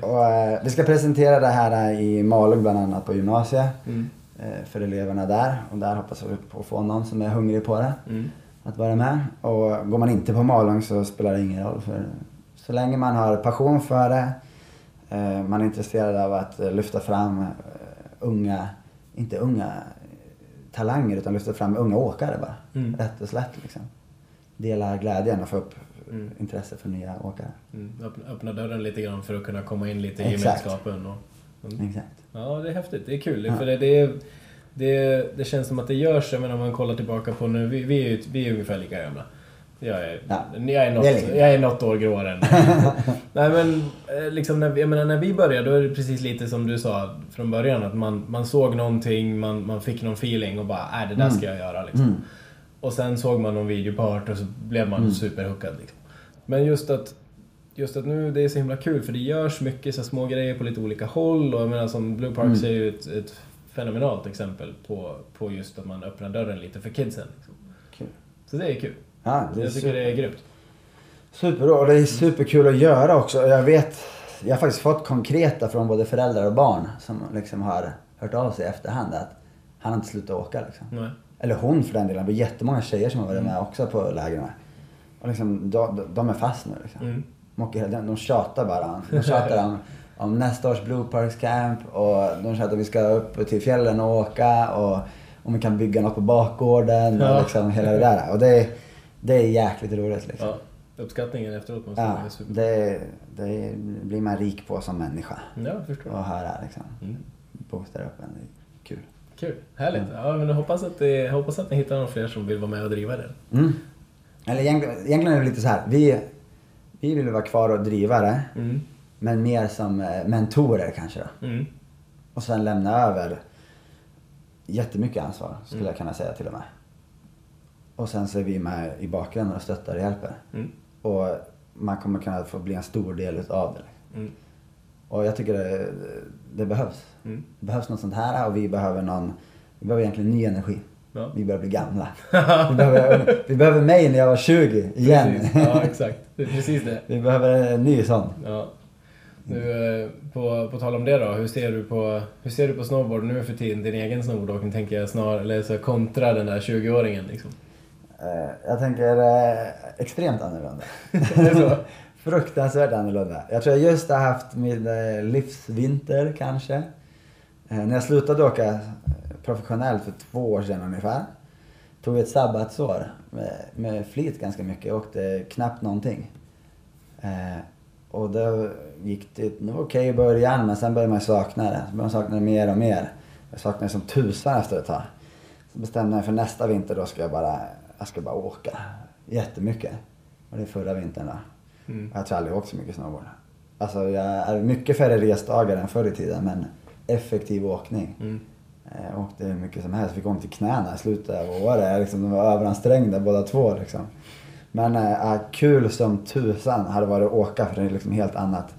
Och, eh, vi ska presentera det här eh, i Malung bland annat på gymnasiet. Mm. eh, För eleverna där. Och där hoppas vi på att få någon som är hungrig på det. Mm. Att vara med. Och går man inte på Malung så spelar det ingen roll. För så länge man har passion för det. eh, Man är intresserad av att lyfta fram eh, unga, inte unga talanger utan lyfta fram unga åkare bara. Mm. Rätt och slätt liksom. Dela glädjen och få upp Mm. intresse för nya åkare. Mm. Öppna, öppna dörren lite grann för att kunna komma in lite i Exakt. gemenskapen. Och, mm. Exakt. Ja, det är häftigt. Det är kul. Ja. För det, det, är- det, det känns som att det görs, jag menar om man kollar tillbaka på nu, vi, vi, är, ju- vi är ungefär lika gamla. Jag är, Ja. jag är, något, är jag är något år gråare än Nej men, eh, liksom när, jag menar, när vi började, då är det precis lite som du sa från början. Att man, man såg någonting, man, man fick någon feeling och bara, äh det där ska jag göra liksom. Mm. Och sen såg man någon video på Art och så blev man superhookad liksom. Men just att, just att nu, det är så himla kul för det görs mycket så små grejer på lite olika håll och jag menar som Blue Parks Mm. är ju ett, ett fenomenalt exempel på, på just att man öppnar dörren lite för kidsen. Liksom. Kul. Så det är kul. Ja, det är Jag tycker super, det är grymt. superbra och det är superkul att göra också. Jag vet, jag har faktiskt fått konkreta från både föräldrar och barn som liksom har hört av sig i efterhand att han har inte slutat åka liksom. Nej. Eller hon för den delen. Det är jättemånga tjejer som har varit med också på lägren. Och liksom, de, de är fast nu liksom. Mm. De, de, de tjatar bara. De tjatar om, om nästa års Blue Parks Camp och de tjatar att vi ska upp till fjällen och åka och om vi kan bygga något på bakgården Ja. och liksom hela det där. Och det, är- det är jäkligt roligt liksom. Ja, uppskattningen efteråt måste Ja, vara det, det blir man rik på som människa. Ja, jag förstår. Att höra liksom. Mm. Boostar upp en. Det är kul. Kul. Härligt. Ja, men jag hoppas att, det, jag hoppas att ni hittar några fler som vill vara med och driva det. Mm. Eller egentligen, egentligen är det lite så här. Vi, vi vill vara kvar och driva det. Mm. Men mer som eh, mentorer kanske då. Mm. Och sen lämna över jättemycket ansvar skulle Mm. jag kunna säga till och med. Och sen så är vi med i bakgrunden och stöttar och hjälper. Mm. Och man kommer kunna få bli en stor del utav det. Och jag tycker det, det behövs. Mm. Det behövs något sånt här och vi behöver någon, vi behöver egentligen ny energi. Ja. Vi börjar bli gamla. Vi behöver, vi behöver mig när jag var 20 igen. Precis. Ja, exakt. Det är precis det. Vi behöver en ny sån. Ja. Nu, eh, på, på tal om det då, hur ser du på, hur ser du på snowboard nu för tiden? Din egen snowboardåkning tänker jag snarare, eller så kontra den där 20-åringen liksom. Eh, Jag tänker eh, extremt annorlunda. Fruktansvärt annorlunda. Jag tror jag just har haft min eh, livsvinter kanske. Eh, när jag slutade åka eh, professionellt för två år sedan ungefär. Tog ett sabbatsår med, med flit ganska mycket. Jag åkte knappt någonting. Eh, och då gick det, det var okej i början men sen började man sakna det. Så började man sakna det mer och mer. Jag saknade det som tusan efter ett tag. Så bestämde jag för nästa vinter då ska jag bara, jag ska bara åka jättemycket. Och det är förra vintern då. Mm. Jag tror aldrig jag åkt så mycket snowboard. Alltså jag är mycket färre resdagar än förr i tiden men effektiv åkning. Mm. Eh, Jag åkte hur mycket som helst, fick ont i knäna i slutet av året. Liksom, de var överansträngda båda två liksom. Men äh, kul som tusan hade varit att åka för det är liksom helt annat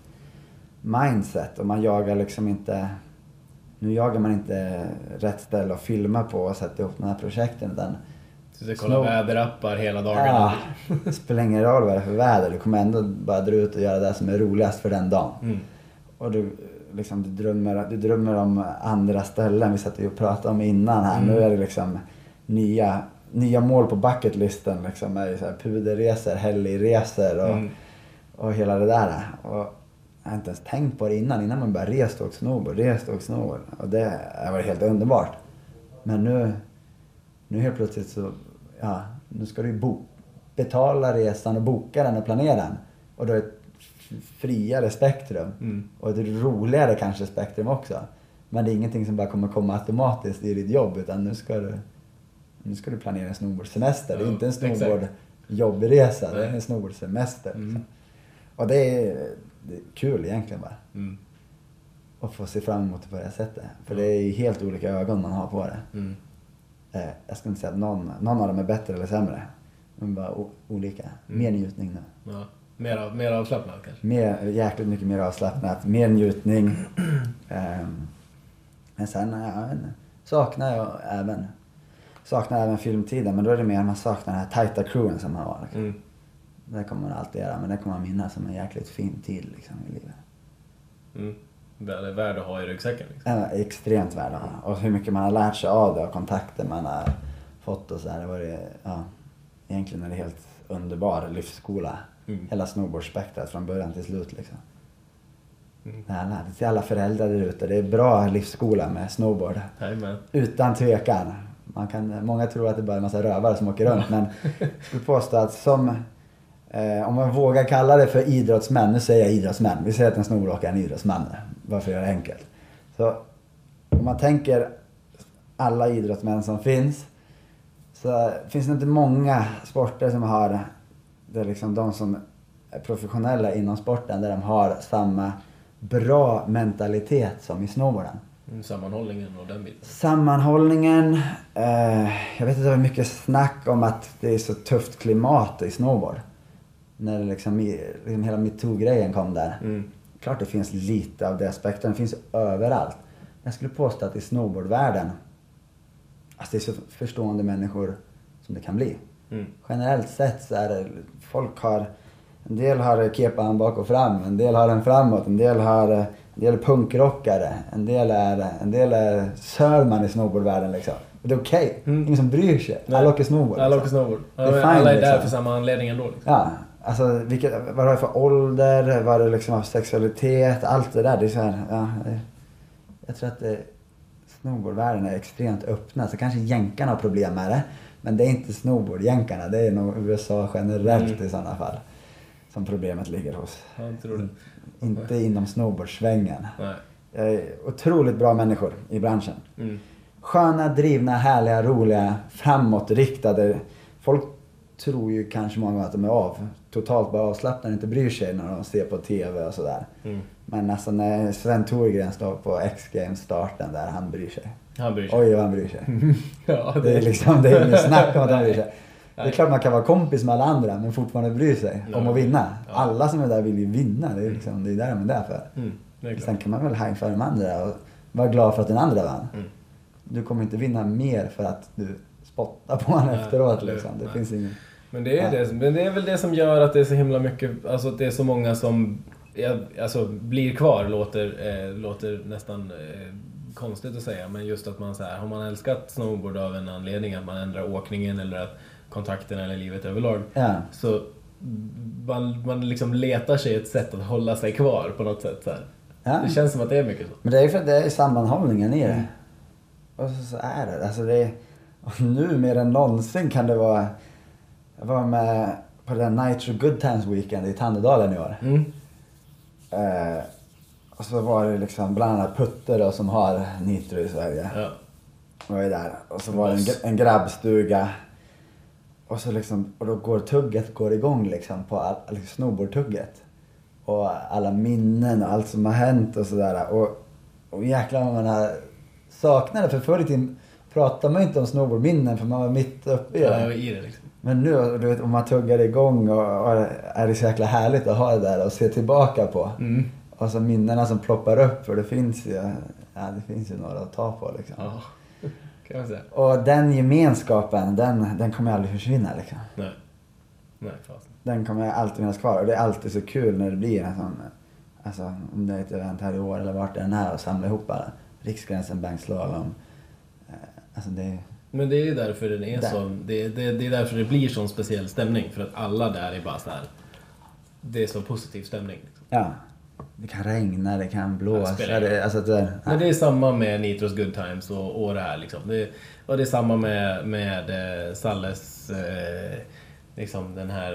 mindset och man jagar liksom inte nu jagar man inte rätt ställe att filma på och sätta ihop de här projekten utan Du ska kolla Snow- väderappar hela dagarna. Ja, det spelar ingen roll vad det är för väder. Du kommer ändå bara dra ut och göra det som är roligast för den dagen. Mm. Och du, liksom, du, drömmer, du drömmer om andra ställen. Vi satt ju och pratade om innan här. Mm. Nu är det liksom nya, nya mål på bucketlisten. Liksom, är ju så här puderresor, helgresor och, Mm. och hela det där. Och jag har inte ens tänkt på det innan. Innan man bara rest och snowboard, rest och snowboard. Och det har varit helt underbart. Men nu, nu helt plötsligt så, ja, nu ska du bo, betala resan och boka den och planera den. Och då är det ett friare spektrum. Mm. Och ett roligare kanske spektrum också. Men det är ingenting som bara kommer komma automatiskt i ditt jobb utan nu ska du, nu ska du planera en snowboardsemester. det är inte en snowboardjobbresa, det är en snowboardsemester. Mm. Och det är, det är kul egentligen bara. Mm. Att få se fram emot det på det sättet. För det är ju helt olika ögon man har på det. Mm. Eh, jag skulle inte säga att någon, någon av dem är bättre eller sämre. Men bara o- olika. Mm. Mer njutning nu. Ja. Mer, av, mer avslappnad kanske? Mer, jäkligt mycket mer avslappnat, mer njutning. Ehm, men sen, ja, jag vet inte, saknar jag även, saknar även filmtiden. Men då är det mer man saknar den här tajta crewen som man var. Liksom. Mm. Det kommer man alltid göra, men det kommer man minnas som en jäkligt fin tid liksom, i livet. Mm. Det är värd att ha i ryggsäcken. Liksom. Den är extremt värd att ha. Och hur mycket man har lärt sig av det och kontakter man har fått och så här. Det var det, ja, egentligen är det helt underbar livsskola. Mm. Hela snowboardspektrat från början till slut liksom. Mm. Alla, till alla föräldrar där ute. Det är bra livsskola med snowboard. Jajamän. Utan tvekan. Man kan, många tror att det bara är en massa rövare som åker runt men jag skulle påstå att som, eh, om man vågar kalla det för idrottsmän, nu säger jag idrottsmän, vi säger att en snowboardåkare är en idrottsman nu, bara för att göra det enkelt. Så om man tänker alla idrottsmän som finns så finns det inte många sporter som har, det är liksom de som är professionella inom sporten där de har samma bra mentalitet som i snowboarden. Mm, Sammanhållningen och den biten. Sammanhållningen. Eh, jag vet att det var mycket snack om att det är så tufft klimat i snowboard. När liksom, liksom hela metoo-grejen kom där. Mm. Klart det finns lite av det aspekten, det finns överallt. Jag skulle påstå att i snowboardvärlden, alltså det är så förstående människor som det kan bli. Mm. Generellt sett så är det, folk har, en del har kepan bak och fram, en del har den framåt, en del har, en del är punkrockare, en del är, en del är Sörman i snowboardvärlden liksom. Och det är okej, Mm. ingen som bryr sig. Nej. Alla åker snowboard. Alla åker liksom. snowboard. Det är men alla är där liksom. för samma anledning ändå. Liksom. Ja, alltså vilket, vad det är för ålder, vad det liksom har för sexualitet, allt det där. Det är så här, ja, jag tror att det, snowboardvärlden är extremt öppna. Så kanske jänkarna har problem med det. Men det är inte snowboardjänkarna, det är nog USA generellt Mm. i sådana fall. Som problemet ligger hos. Jag tror det. Inte inom snowboardsvängen. Nej. Eh, otroligt bra människor i branschen. Mm. Sköna, drivna, härliga, roliga, framåtriktade. Folk tror ju kanske många gånger att de är av, totalt bara avslappnade och inte bryr sig när de ser på TV och sådär. Mm. Men alltså när Sven Thorgren står på X-Games starten där, han bryr sig. Han bryr sig. Oj vad han bryr sig. Ja, Det är liksom, det är inget snack om att han bryr sig. Det är Nej. klart man kan vara kompis med alla andra men fortfarande bry sig om Ja. att vinna. Ja. Alla som är där vill ju vinna, det är liksom, det är där de är där för. Mm. Det är Sen kan man väl high de andra och vara glad för att den andra vann. Mm. Du kommer inte vinna mer för att du spottar på honom Nej, efteråt liksom. Det nej. finns ingen... Men det, är det, men det är väl det som gör att det är så himla mycket, alltså att det är så många som alltså, blir kvar, låter, eh, låter nästan eh, konstigt att säga. Men just att man så här, har man älskat snowboard av en anledning, att man ändrar åkningen eller att kontakterna eller livet överlag. Ja. Så man, man liksom letar sig ett sätt att hålla sig kvar på något sätt. Så. Ja. Det känns som att det är mycket så. Men det är för att det är sammanhållningen i det. Mm. Och så, så är det. Alltså det och nu mer än någonsin kan det vara... Jag var med på den Nitro Good Times Weekend i Tandedalen i år. Mm. Eh, och så var det liksom bland annat Putte då, som har Nitro i Sverige. Ja. var ju där. Och så var det en, en grabbstuga. Och så liksom, och då går tugget går igång liksom på all, liksom snowboardtugget. Och alla minnen och allt som har hänt och sådär. Och, och jäklar vad man har saknat det. För förr i tiden pratade man inte om snowboardminnen för man var mitt uppe i Ja, det. är i det liksom. Men nu, du vet, om man tuggar igång och, och är det så jäkla härligt att ha det där och se tillbaka på. Mm. Och så minnena som ploppar upp för det finns ju, ja, det finns ju några att ta på liksom. Ja. kan man säga. Och den gemenskapen, den, den kommer aldrig försvinna liksom. Nej. Nej, fasen. Den kommer alltid finnas kvar och det är alltid så kul när det blir en sån, alltså om det är ett event här i år eller vart det än är och samla ihop alla. Riksgränsen, bankslalom. Eh, Alltså det, Men det är ju därför den är Där. så, det, det, det är därför det blir sån speciell stämning. För att alla där är bara så här. Det är så positiv stämning. Liksom. ja. Det kan regna, det kan blåsa. Det, alltså det, Men det är samma med Nitros Good Times och, och det här liksom. Det, och det är samma med, med eh, Salles, eh, liksom den här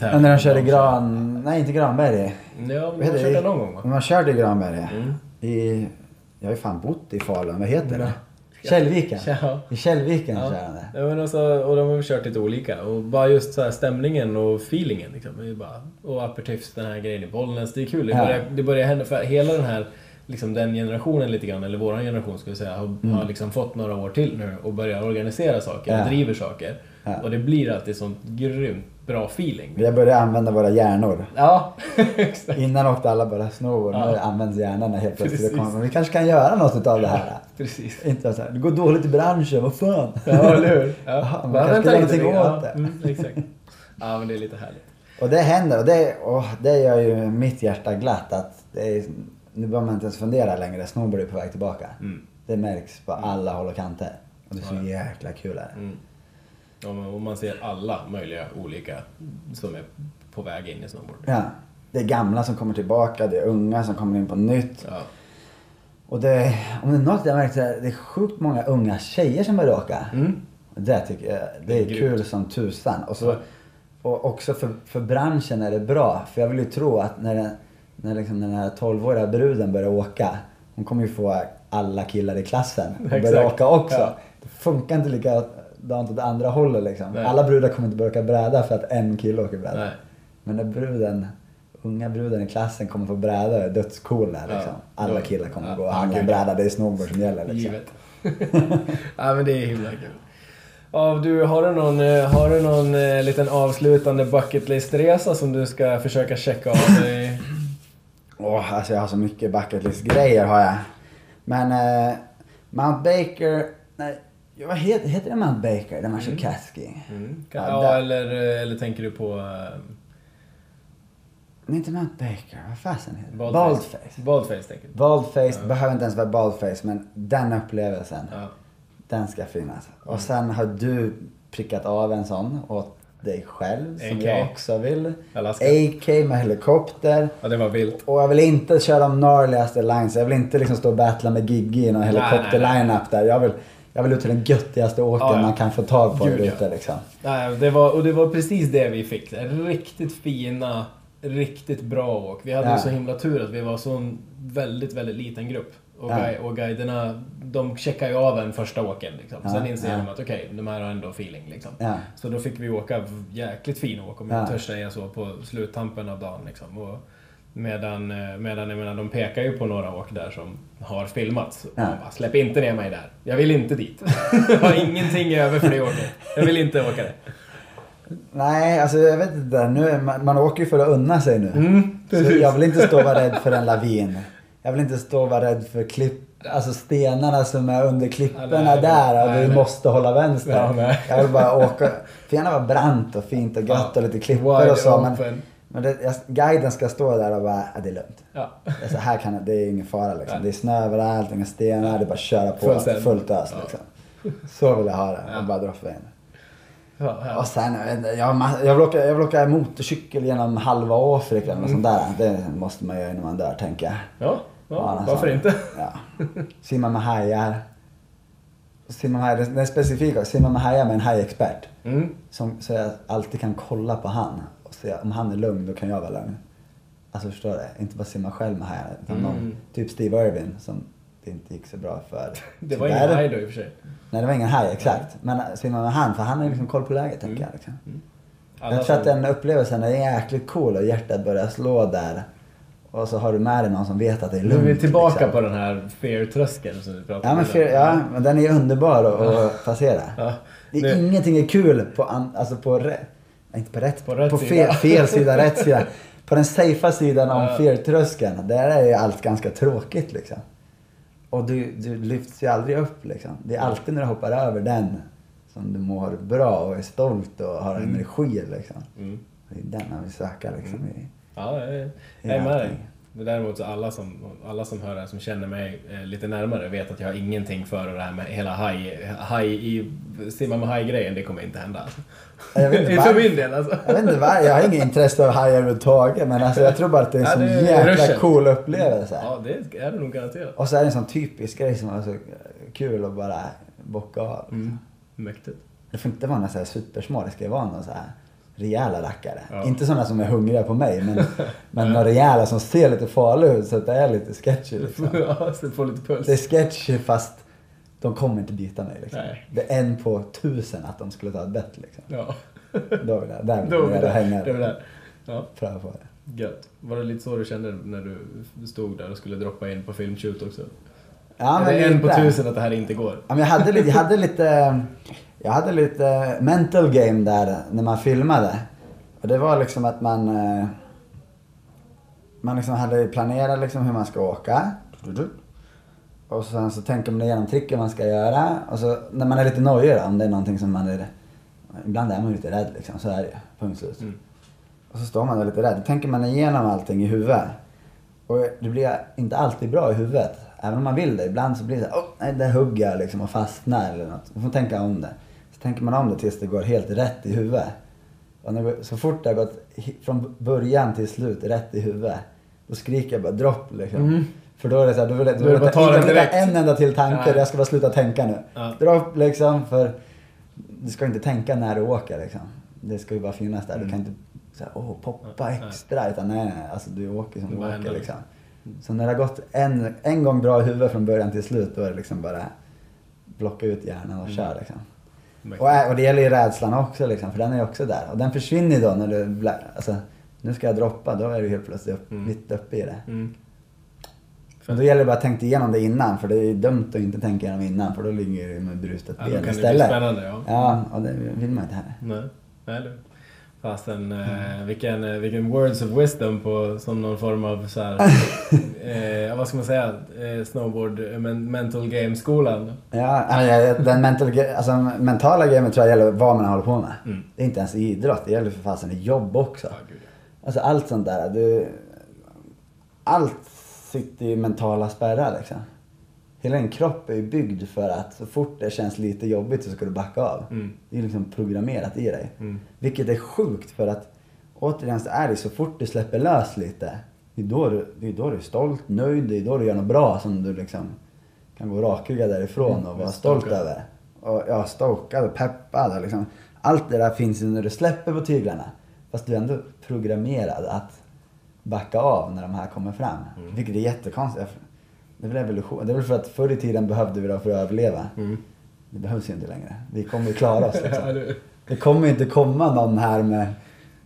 eh, Men när de körde Gran... Nej, inte Granberg. Ja, men de Vad har heter kört det? den någon gång va? De har kört i Granberg. Mm. I... Jag har ju fan bott i Falun. Vad heter det? Källviken. Ja. I Källviken Ja. kör han det. Ja, men alltså, och de har kört lite olika. Och bara just så här stämningen och feelingen liksom. Är bara, och Apertifs, den här grejen i Bollnäs. Det är kul. Det Ja. börjar, det börjar hända. För hela den här, liksom den generationen lite grann, eller våran generation ska vi säga, har, har liksom fått några år till nu och börjar organisera saker Mm. Ja. och driver saker. Ja. Och det blir alltid sånt grymt bra feeling. Vi har börjat använda våra hjärnor. Ja, exakt. Innan åkte alla bara snowboard. Ja. Nu används hjärnorna helt plötsligt. Det kommer- Vi kanske kan göra något av det här. Precis. Inte så här, det går dåligt i branschen, vad fan. Ja, eller hur? Ja. Man Bara kanske lite, någonting ja. åt det. Mm, exakt. Ja, men det är lite härligt. Och det händer och det, och det gör ju mitt hjärta glatt att det är, nu behöver man inte ens fundera längre. Snowboard är på väg tillbaka. Mm. Det märks på alla håll och kanter. Och det är så Ja. jäkla kul är det. Mm. Och man ser alla möjliga olika som är på väg in i snowboard. Ja. Det är gamla som kommer tillbaka, det är unga som kommer in på nytt. Ja. Och det, om det är något jag märkt så är det sjukt många unga tjejer som börjar åka. Mm. Det tycker jag, det är är kul grymt. som tusan. Och, så, och också för, för branschen är det bra. För jag vill ju tro att när, den, när liksom den här 12-åriga bruden börjar åka, hon kommer ju få alla killar i klassen och börja åka också. Ja. Det funkar inte likadant åt andra hållet liksom. Nej. Alla brudar kommer inte börja bräda för att en kille åker bräda. Nej. Men när bruden, unga bruden i klassen kommer på bräda är dödscool där liksom. Alla killar kommer ja. gå och handla bräda. Det är snowboard som gäller liksom. Givet. ja, men det är himla kul. Ja, du, har du någon, eh, har du någon eh, liten avslutande bucket list-resa som du ska försöka checka av dig? Åh, alltså jag har så mycket bucket list grejer har jag. Men eh, Mount Baker, nej, vad heter, heter det Mount Baker där man kör catski? Mm. Ja, Ja, där. eller, eller tänker du på uh, Nej, inte Mount Baker, vad fasen heter det? Baldface? Baldface. Baldface tänker du? Baldface, Ja. behöver inte ens vara baldface men den upplevelsen, Ja. den ska finnas. Och sen har du prickat av en sån åt dig själv som AK. jag också vill. Alaska. AK med helikopter. Ja, det var vilt. Och jag vill inte köra de gnarligaste lines. Jag vill inte liksom stå och battla med Giggy i någon helikopter-line-up där. Jag vill, jag vill ut till den göttigaste åkern Ja, man kan få tag på Gud, där ja. ute liksom. Nej, det var, och det var precis det vi fick. Riktigt fina, riktigt bra åk. Vi hade Ja. så himla tur att vi var så en väldigt, väldigt liten grupp. Och, Ja. och guiderna, de checkar ju av en första åken liksom. Ja, Sen inser ja. de att okej, de här har ändå feeling liksom. Ja. Så då fick vi åka jäkligt fin åk, om Ja. jag törs säga så, på sluttampen av dagen liksom. Och medan, eh, medan jag menar, de pekar ju på några åk där som har filmats. Ja. bara, släpp inte ner mig där. Jag vill inte dit. jag har ingenting över för det åket. Jag vill inte åka det. Nej, alltså jag vet inte. Nu, man, man åker ju för att unna sig nu. Mm, så jag vill inte stå och vara rädd för en lavin. Jag vill inte stå och vara rädd för klipp, alltså stenarna som är under klipporna nej, där och nej, vi nej. måste hålla vänster. Ja, jag vill bara åka. För gärna vara brant och fint och gött och lite klippor och så. Open. men det, jag, guiden ska stå där och bara, ja, det är lugnt. Ja. Det är, så här kan, det är ingen fara liksom. Nej. Det är snö överallt, inga stenar, det är bara att köra på fullt ös Ja. liksom. Så vill jag ha det Ja. och bara dra för in. Ja, ja. Och sen, jag, jag, vill åka, jag vill åka motorcykel genom halva Afrika eller något sånt där. Det måste man göra innan man dör tänker jag. Ja, ja, varför har- inte? Ja. Simma med hajar. Simma med hajar, det är specifikt också. Simma med hajar med en hajexpert. Mm. Som, så jag alltid kan kolla på han se om han är lugn, då kan jag vara lugn. Alltså förstår du? Inte bara simma själv med hajar. Utan Mm. någon, typ Steve Irwin som det inte gick så bra för. Det var Tyvärr. ingen haj då i och för sig. Nej, det var ingen haj, exakt. Men simma med han, för han har ju liksom koll på läget tänker jag. Liksom. Alla jag tror att den upplevelsen är jäkligt cool och hjärtat börjar slå där. Och så har du med dig någon som vet att det är Nu lugnt. är vi tillbaka liksom. på den här fear-tröskeln som vi pratade Ja men, om. för, ja, men den är underbar att, att passera. Ja. Det är Nu- ingenting är kul på, an, alltså på inte på rätt, På rätt på fel, fel sida, rätt sida. På den safea sidan om fear-tröskeln, där är ju allt ganska tråkigt liksom. Och du, du lyfts ju aldrig upp liksom. Det är alltid när du hoppar över den som du mår bra och är stolt och har energi liksom. Mm. Det är den man vill söka liksom. I, Ja, jag är, i jag är med dig. Däremot så alla som, alla som hör det här, som känner mig eh, lite närmare vet att jag har ingenting för det här med hela haj, haj i, simma med haj-grejen, det kommer inte hända. Jag vet inte för var- min del alltså. Jag vet inte vad, jag har inget intresse av hajar överhuvudtaget men alltså jag tror bara att det är en Ja, sån är jäkla rushen. cool upplevelse. Ja, det är det nog garanterat. Och så är det en sån typisk grej som är så kul att bara bocka av. Mm. Mäktigt. Det får inte vara några så här supersmå, det ska vara några så här rejäla rackare. Ja. Inte sådana som är hungriga på mig men, men några rejäla som ser lite farliga ut så att det är lite sketchy liksom. ja, så får lite puls. Det är sketchy fast de kommer inte bita mig liksom. Nej. Det är en på tusen att de skulle ta ett bett liksom. Ja, Då vill jag, där då är vill vi jag där. hänga. Är vi där. Ja, Pröva på det. gött. Var det lite så du kände när du stod där och skulle droppa in på filmshoot också? Ja, är det en på tusen att det här inte går? Ja, men jag, hade lite, jag hade lite... Jag hade lite mental game där när man filmade. Och det var liksom att man... eh, Man liksom hade planerat liksom hur man ska åka. Och sen så tänker man igenom tricken man ska göra. Och så när man är lite nojig då, om det är någonting som man är... Ibland är man lite rädd liksom, så är det. Punkt slut. Mm. Och så står man där lite rädd. Då tänker man igenom allting i huvudet. Och det blir inte alltid bra i huvudet. Även om man vill det. Ibland så blir det så här, oh, nej, där hugger jag liksom och fastnar eller något. Man får tänka om det. Så tänker man om det tills det går helt rätt i huvudet. Och när, så fort det har gått från början till slut rätt i huvudet. Då skriker jag bara dropp liksom. Mhm. För då är det så här, då vill jag, då vill jag, direkt. en enda till tanke. Ja. Jag ska bara sluta tänka nu. Ja. Dropp liksom för du ska inte tänka när du åker liksom. Det ska ju bara finnas där. Du Mm. kan inte säga åh poppa Nej. extra. Utan nej, nej, alltså du åker som du åker händer liksom. Så när det har gått en, en gång bra i huvudet från början till slut då är det liksom bara blocka ut hjärnan och Mm. kör liksom. Och, ä- och det gäller ju rädslan också liksom, för den är ju också där. Och den försvinner ju då när du, alltså nu ska jag droppa, då är du helt plötsligt upp, Mm. mitt uppe i det. Mm. Men då gäller det bara att tänka igenom det innan, för det är dumt att inte tänka igenom innan, för då ligger du med brutet Ja, då ben kan det bli istället. spännande ja. Ja, och det vill man inte heller. Nej, nej hur? Fasen, eh, vilken, eh, vilken words of wisdom på som någon form av så här, eh, vad ska man säga, eh, snowboard, eh, men, mental game-skolan. Ja, den mental, alltså, mentala gamet tror jag gäller vad man håller på med. Mm. Det är inte ens idrott, det gäller för fasen i jobb också. Ja. Alltså allt sånt där. Du, allt sitter i mentala spärrar liksom. Hela din kropp är ju byggd för att så fort det känns lite jobbigt så ska du backa av. Mm. Det är liksom programmerat i dig. Mm. Vilket är sjukt för att återigen så är det så fort du släpper lös lite. Det är då du, det är, då du är stolt, nöjd, det är då du gör något bra som du liksom kan gå rakryggad därifrån och vara stolt över. Och ja, stokad och peppad och liksom. Allt det där finns ju när du släpper på tyglarna. Fast du är ändå programmerad att backa av när de här kommer fram. Mm. Vilket är jättekonstigt. Det är väl evolution. Det är väl för att förr i tiden behövde vi det för att överleva. Mm. Det behövs ju inte längre. Vi kommer ju klara oss liksom. Det kommer inte komma någon här med,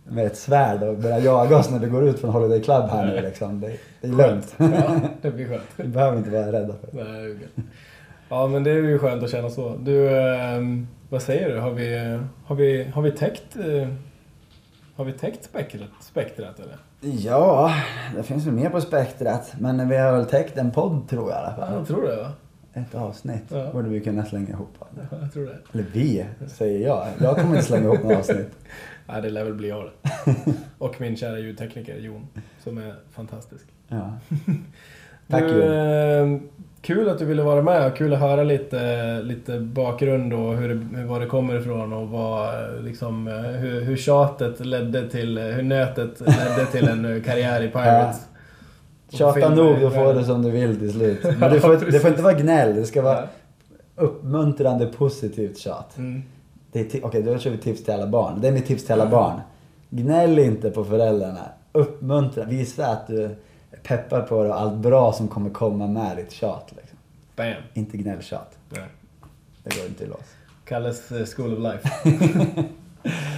med ett svärd och börja jaga oss när vi går ut från Holiday Club här nu liksom. Det, det är lugnt. Ja, det blir skönt. Vi behöver inte vara rädda för det. Nej, det. Ja, men det är ju skönt att känna så. Du, ehm, vad säger du? Har vi, har vi, har vi täckt, eh, har vi täckt spektrat, spektrat eller? Ja, det finns väl mer på spektrat. Men vi har väl täckt en podd tror jag i alla fall. jag tror det va? Ett avsnitt Ja. borde vi kunna slänga ihop. Ja, jag tror det. Eller vi, säger jag. Jag kommer inte slänga ihop något avsnitt. Nej, det lär väl bli jag det. Och min kära ljudtekniker Jon, som är fantastisk. Ja. Tack Jon. Kul att du ville vara med och kul att höra lite, lite bakgrund och hur det, var det kommer ifrån och vad, liksom, hur, hur tjatet ledde till, hur nötet ledde till en karriär i Pirates. Och Tjata nog, då får du som du vill till slut. Men det får, det får inte vara gnäll. Det ska vara Ja. uppmuntrande, positivt tjat. Mm. Det Okej, då kör vi tips till alla barn. Det är mitt tips till alla barn. Gnäll inte på föräldrarna. Uppmuntra, visa att du peppad på det och allt bra som kommer komma med ditt tjat. Liksom. Bam. Inte gnälltjat. Nej. Det går inte i lås. Kalles eh, School of Life.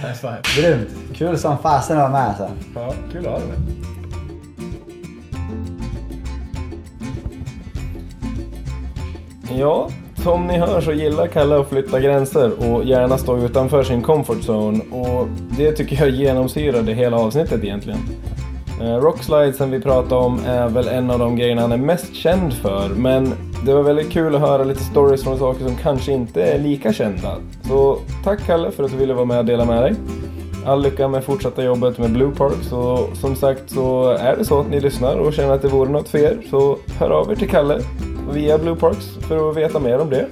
High five. Grymt! Kul som fasen att vara med alltså. Ja, kul att ha dig med. Ja, som ni hör så gillar Kalle att flytta gränser och gärna stå utanför sin comfort zone och det tycker jag genomsyrade hela avsnittet egentligen. Eh, Rockslide Rockslidesen vi pratade om är väl en av de grejerna han är mest känd för, men det var väldigt kul att höra lite stories från saker som kanske inte är lika kända. Så tack Kalle för att du ville vara med och dela med dig. All lycka med fortsatta jobbet med Blue Park. Så som sagt så är det så att ni lyssnar och känner att det vore något för er så hör av er till Kalle via Blue Parks för att veta mer om det.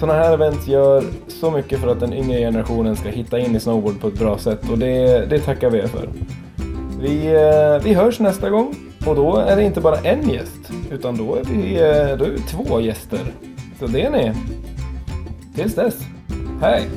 Sådana här event gör så mycket för att den yngre generationen ska hitta in i snowboard på ett bra sätt och det, det tackar vi er för. Vi, eh, vi hörs nästa gång och då är det inte bara en gäst utan då är vi, eh, då är vi två gäster. Så det är ni. Tills dess. Hej!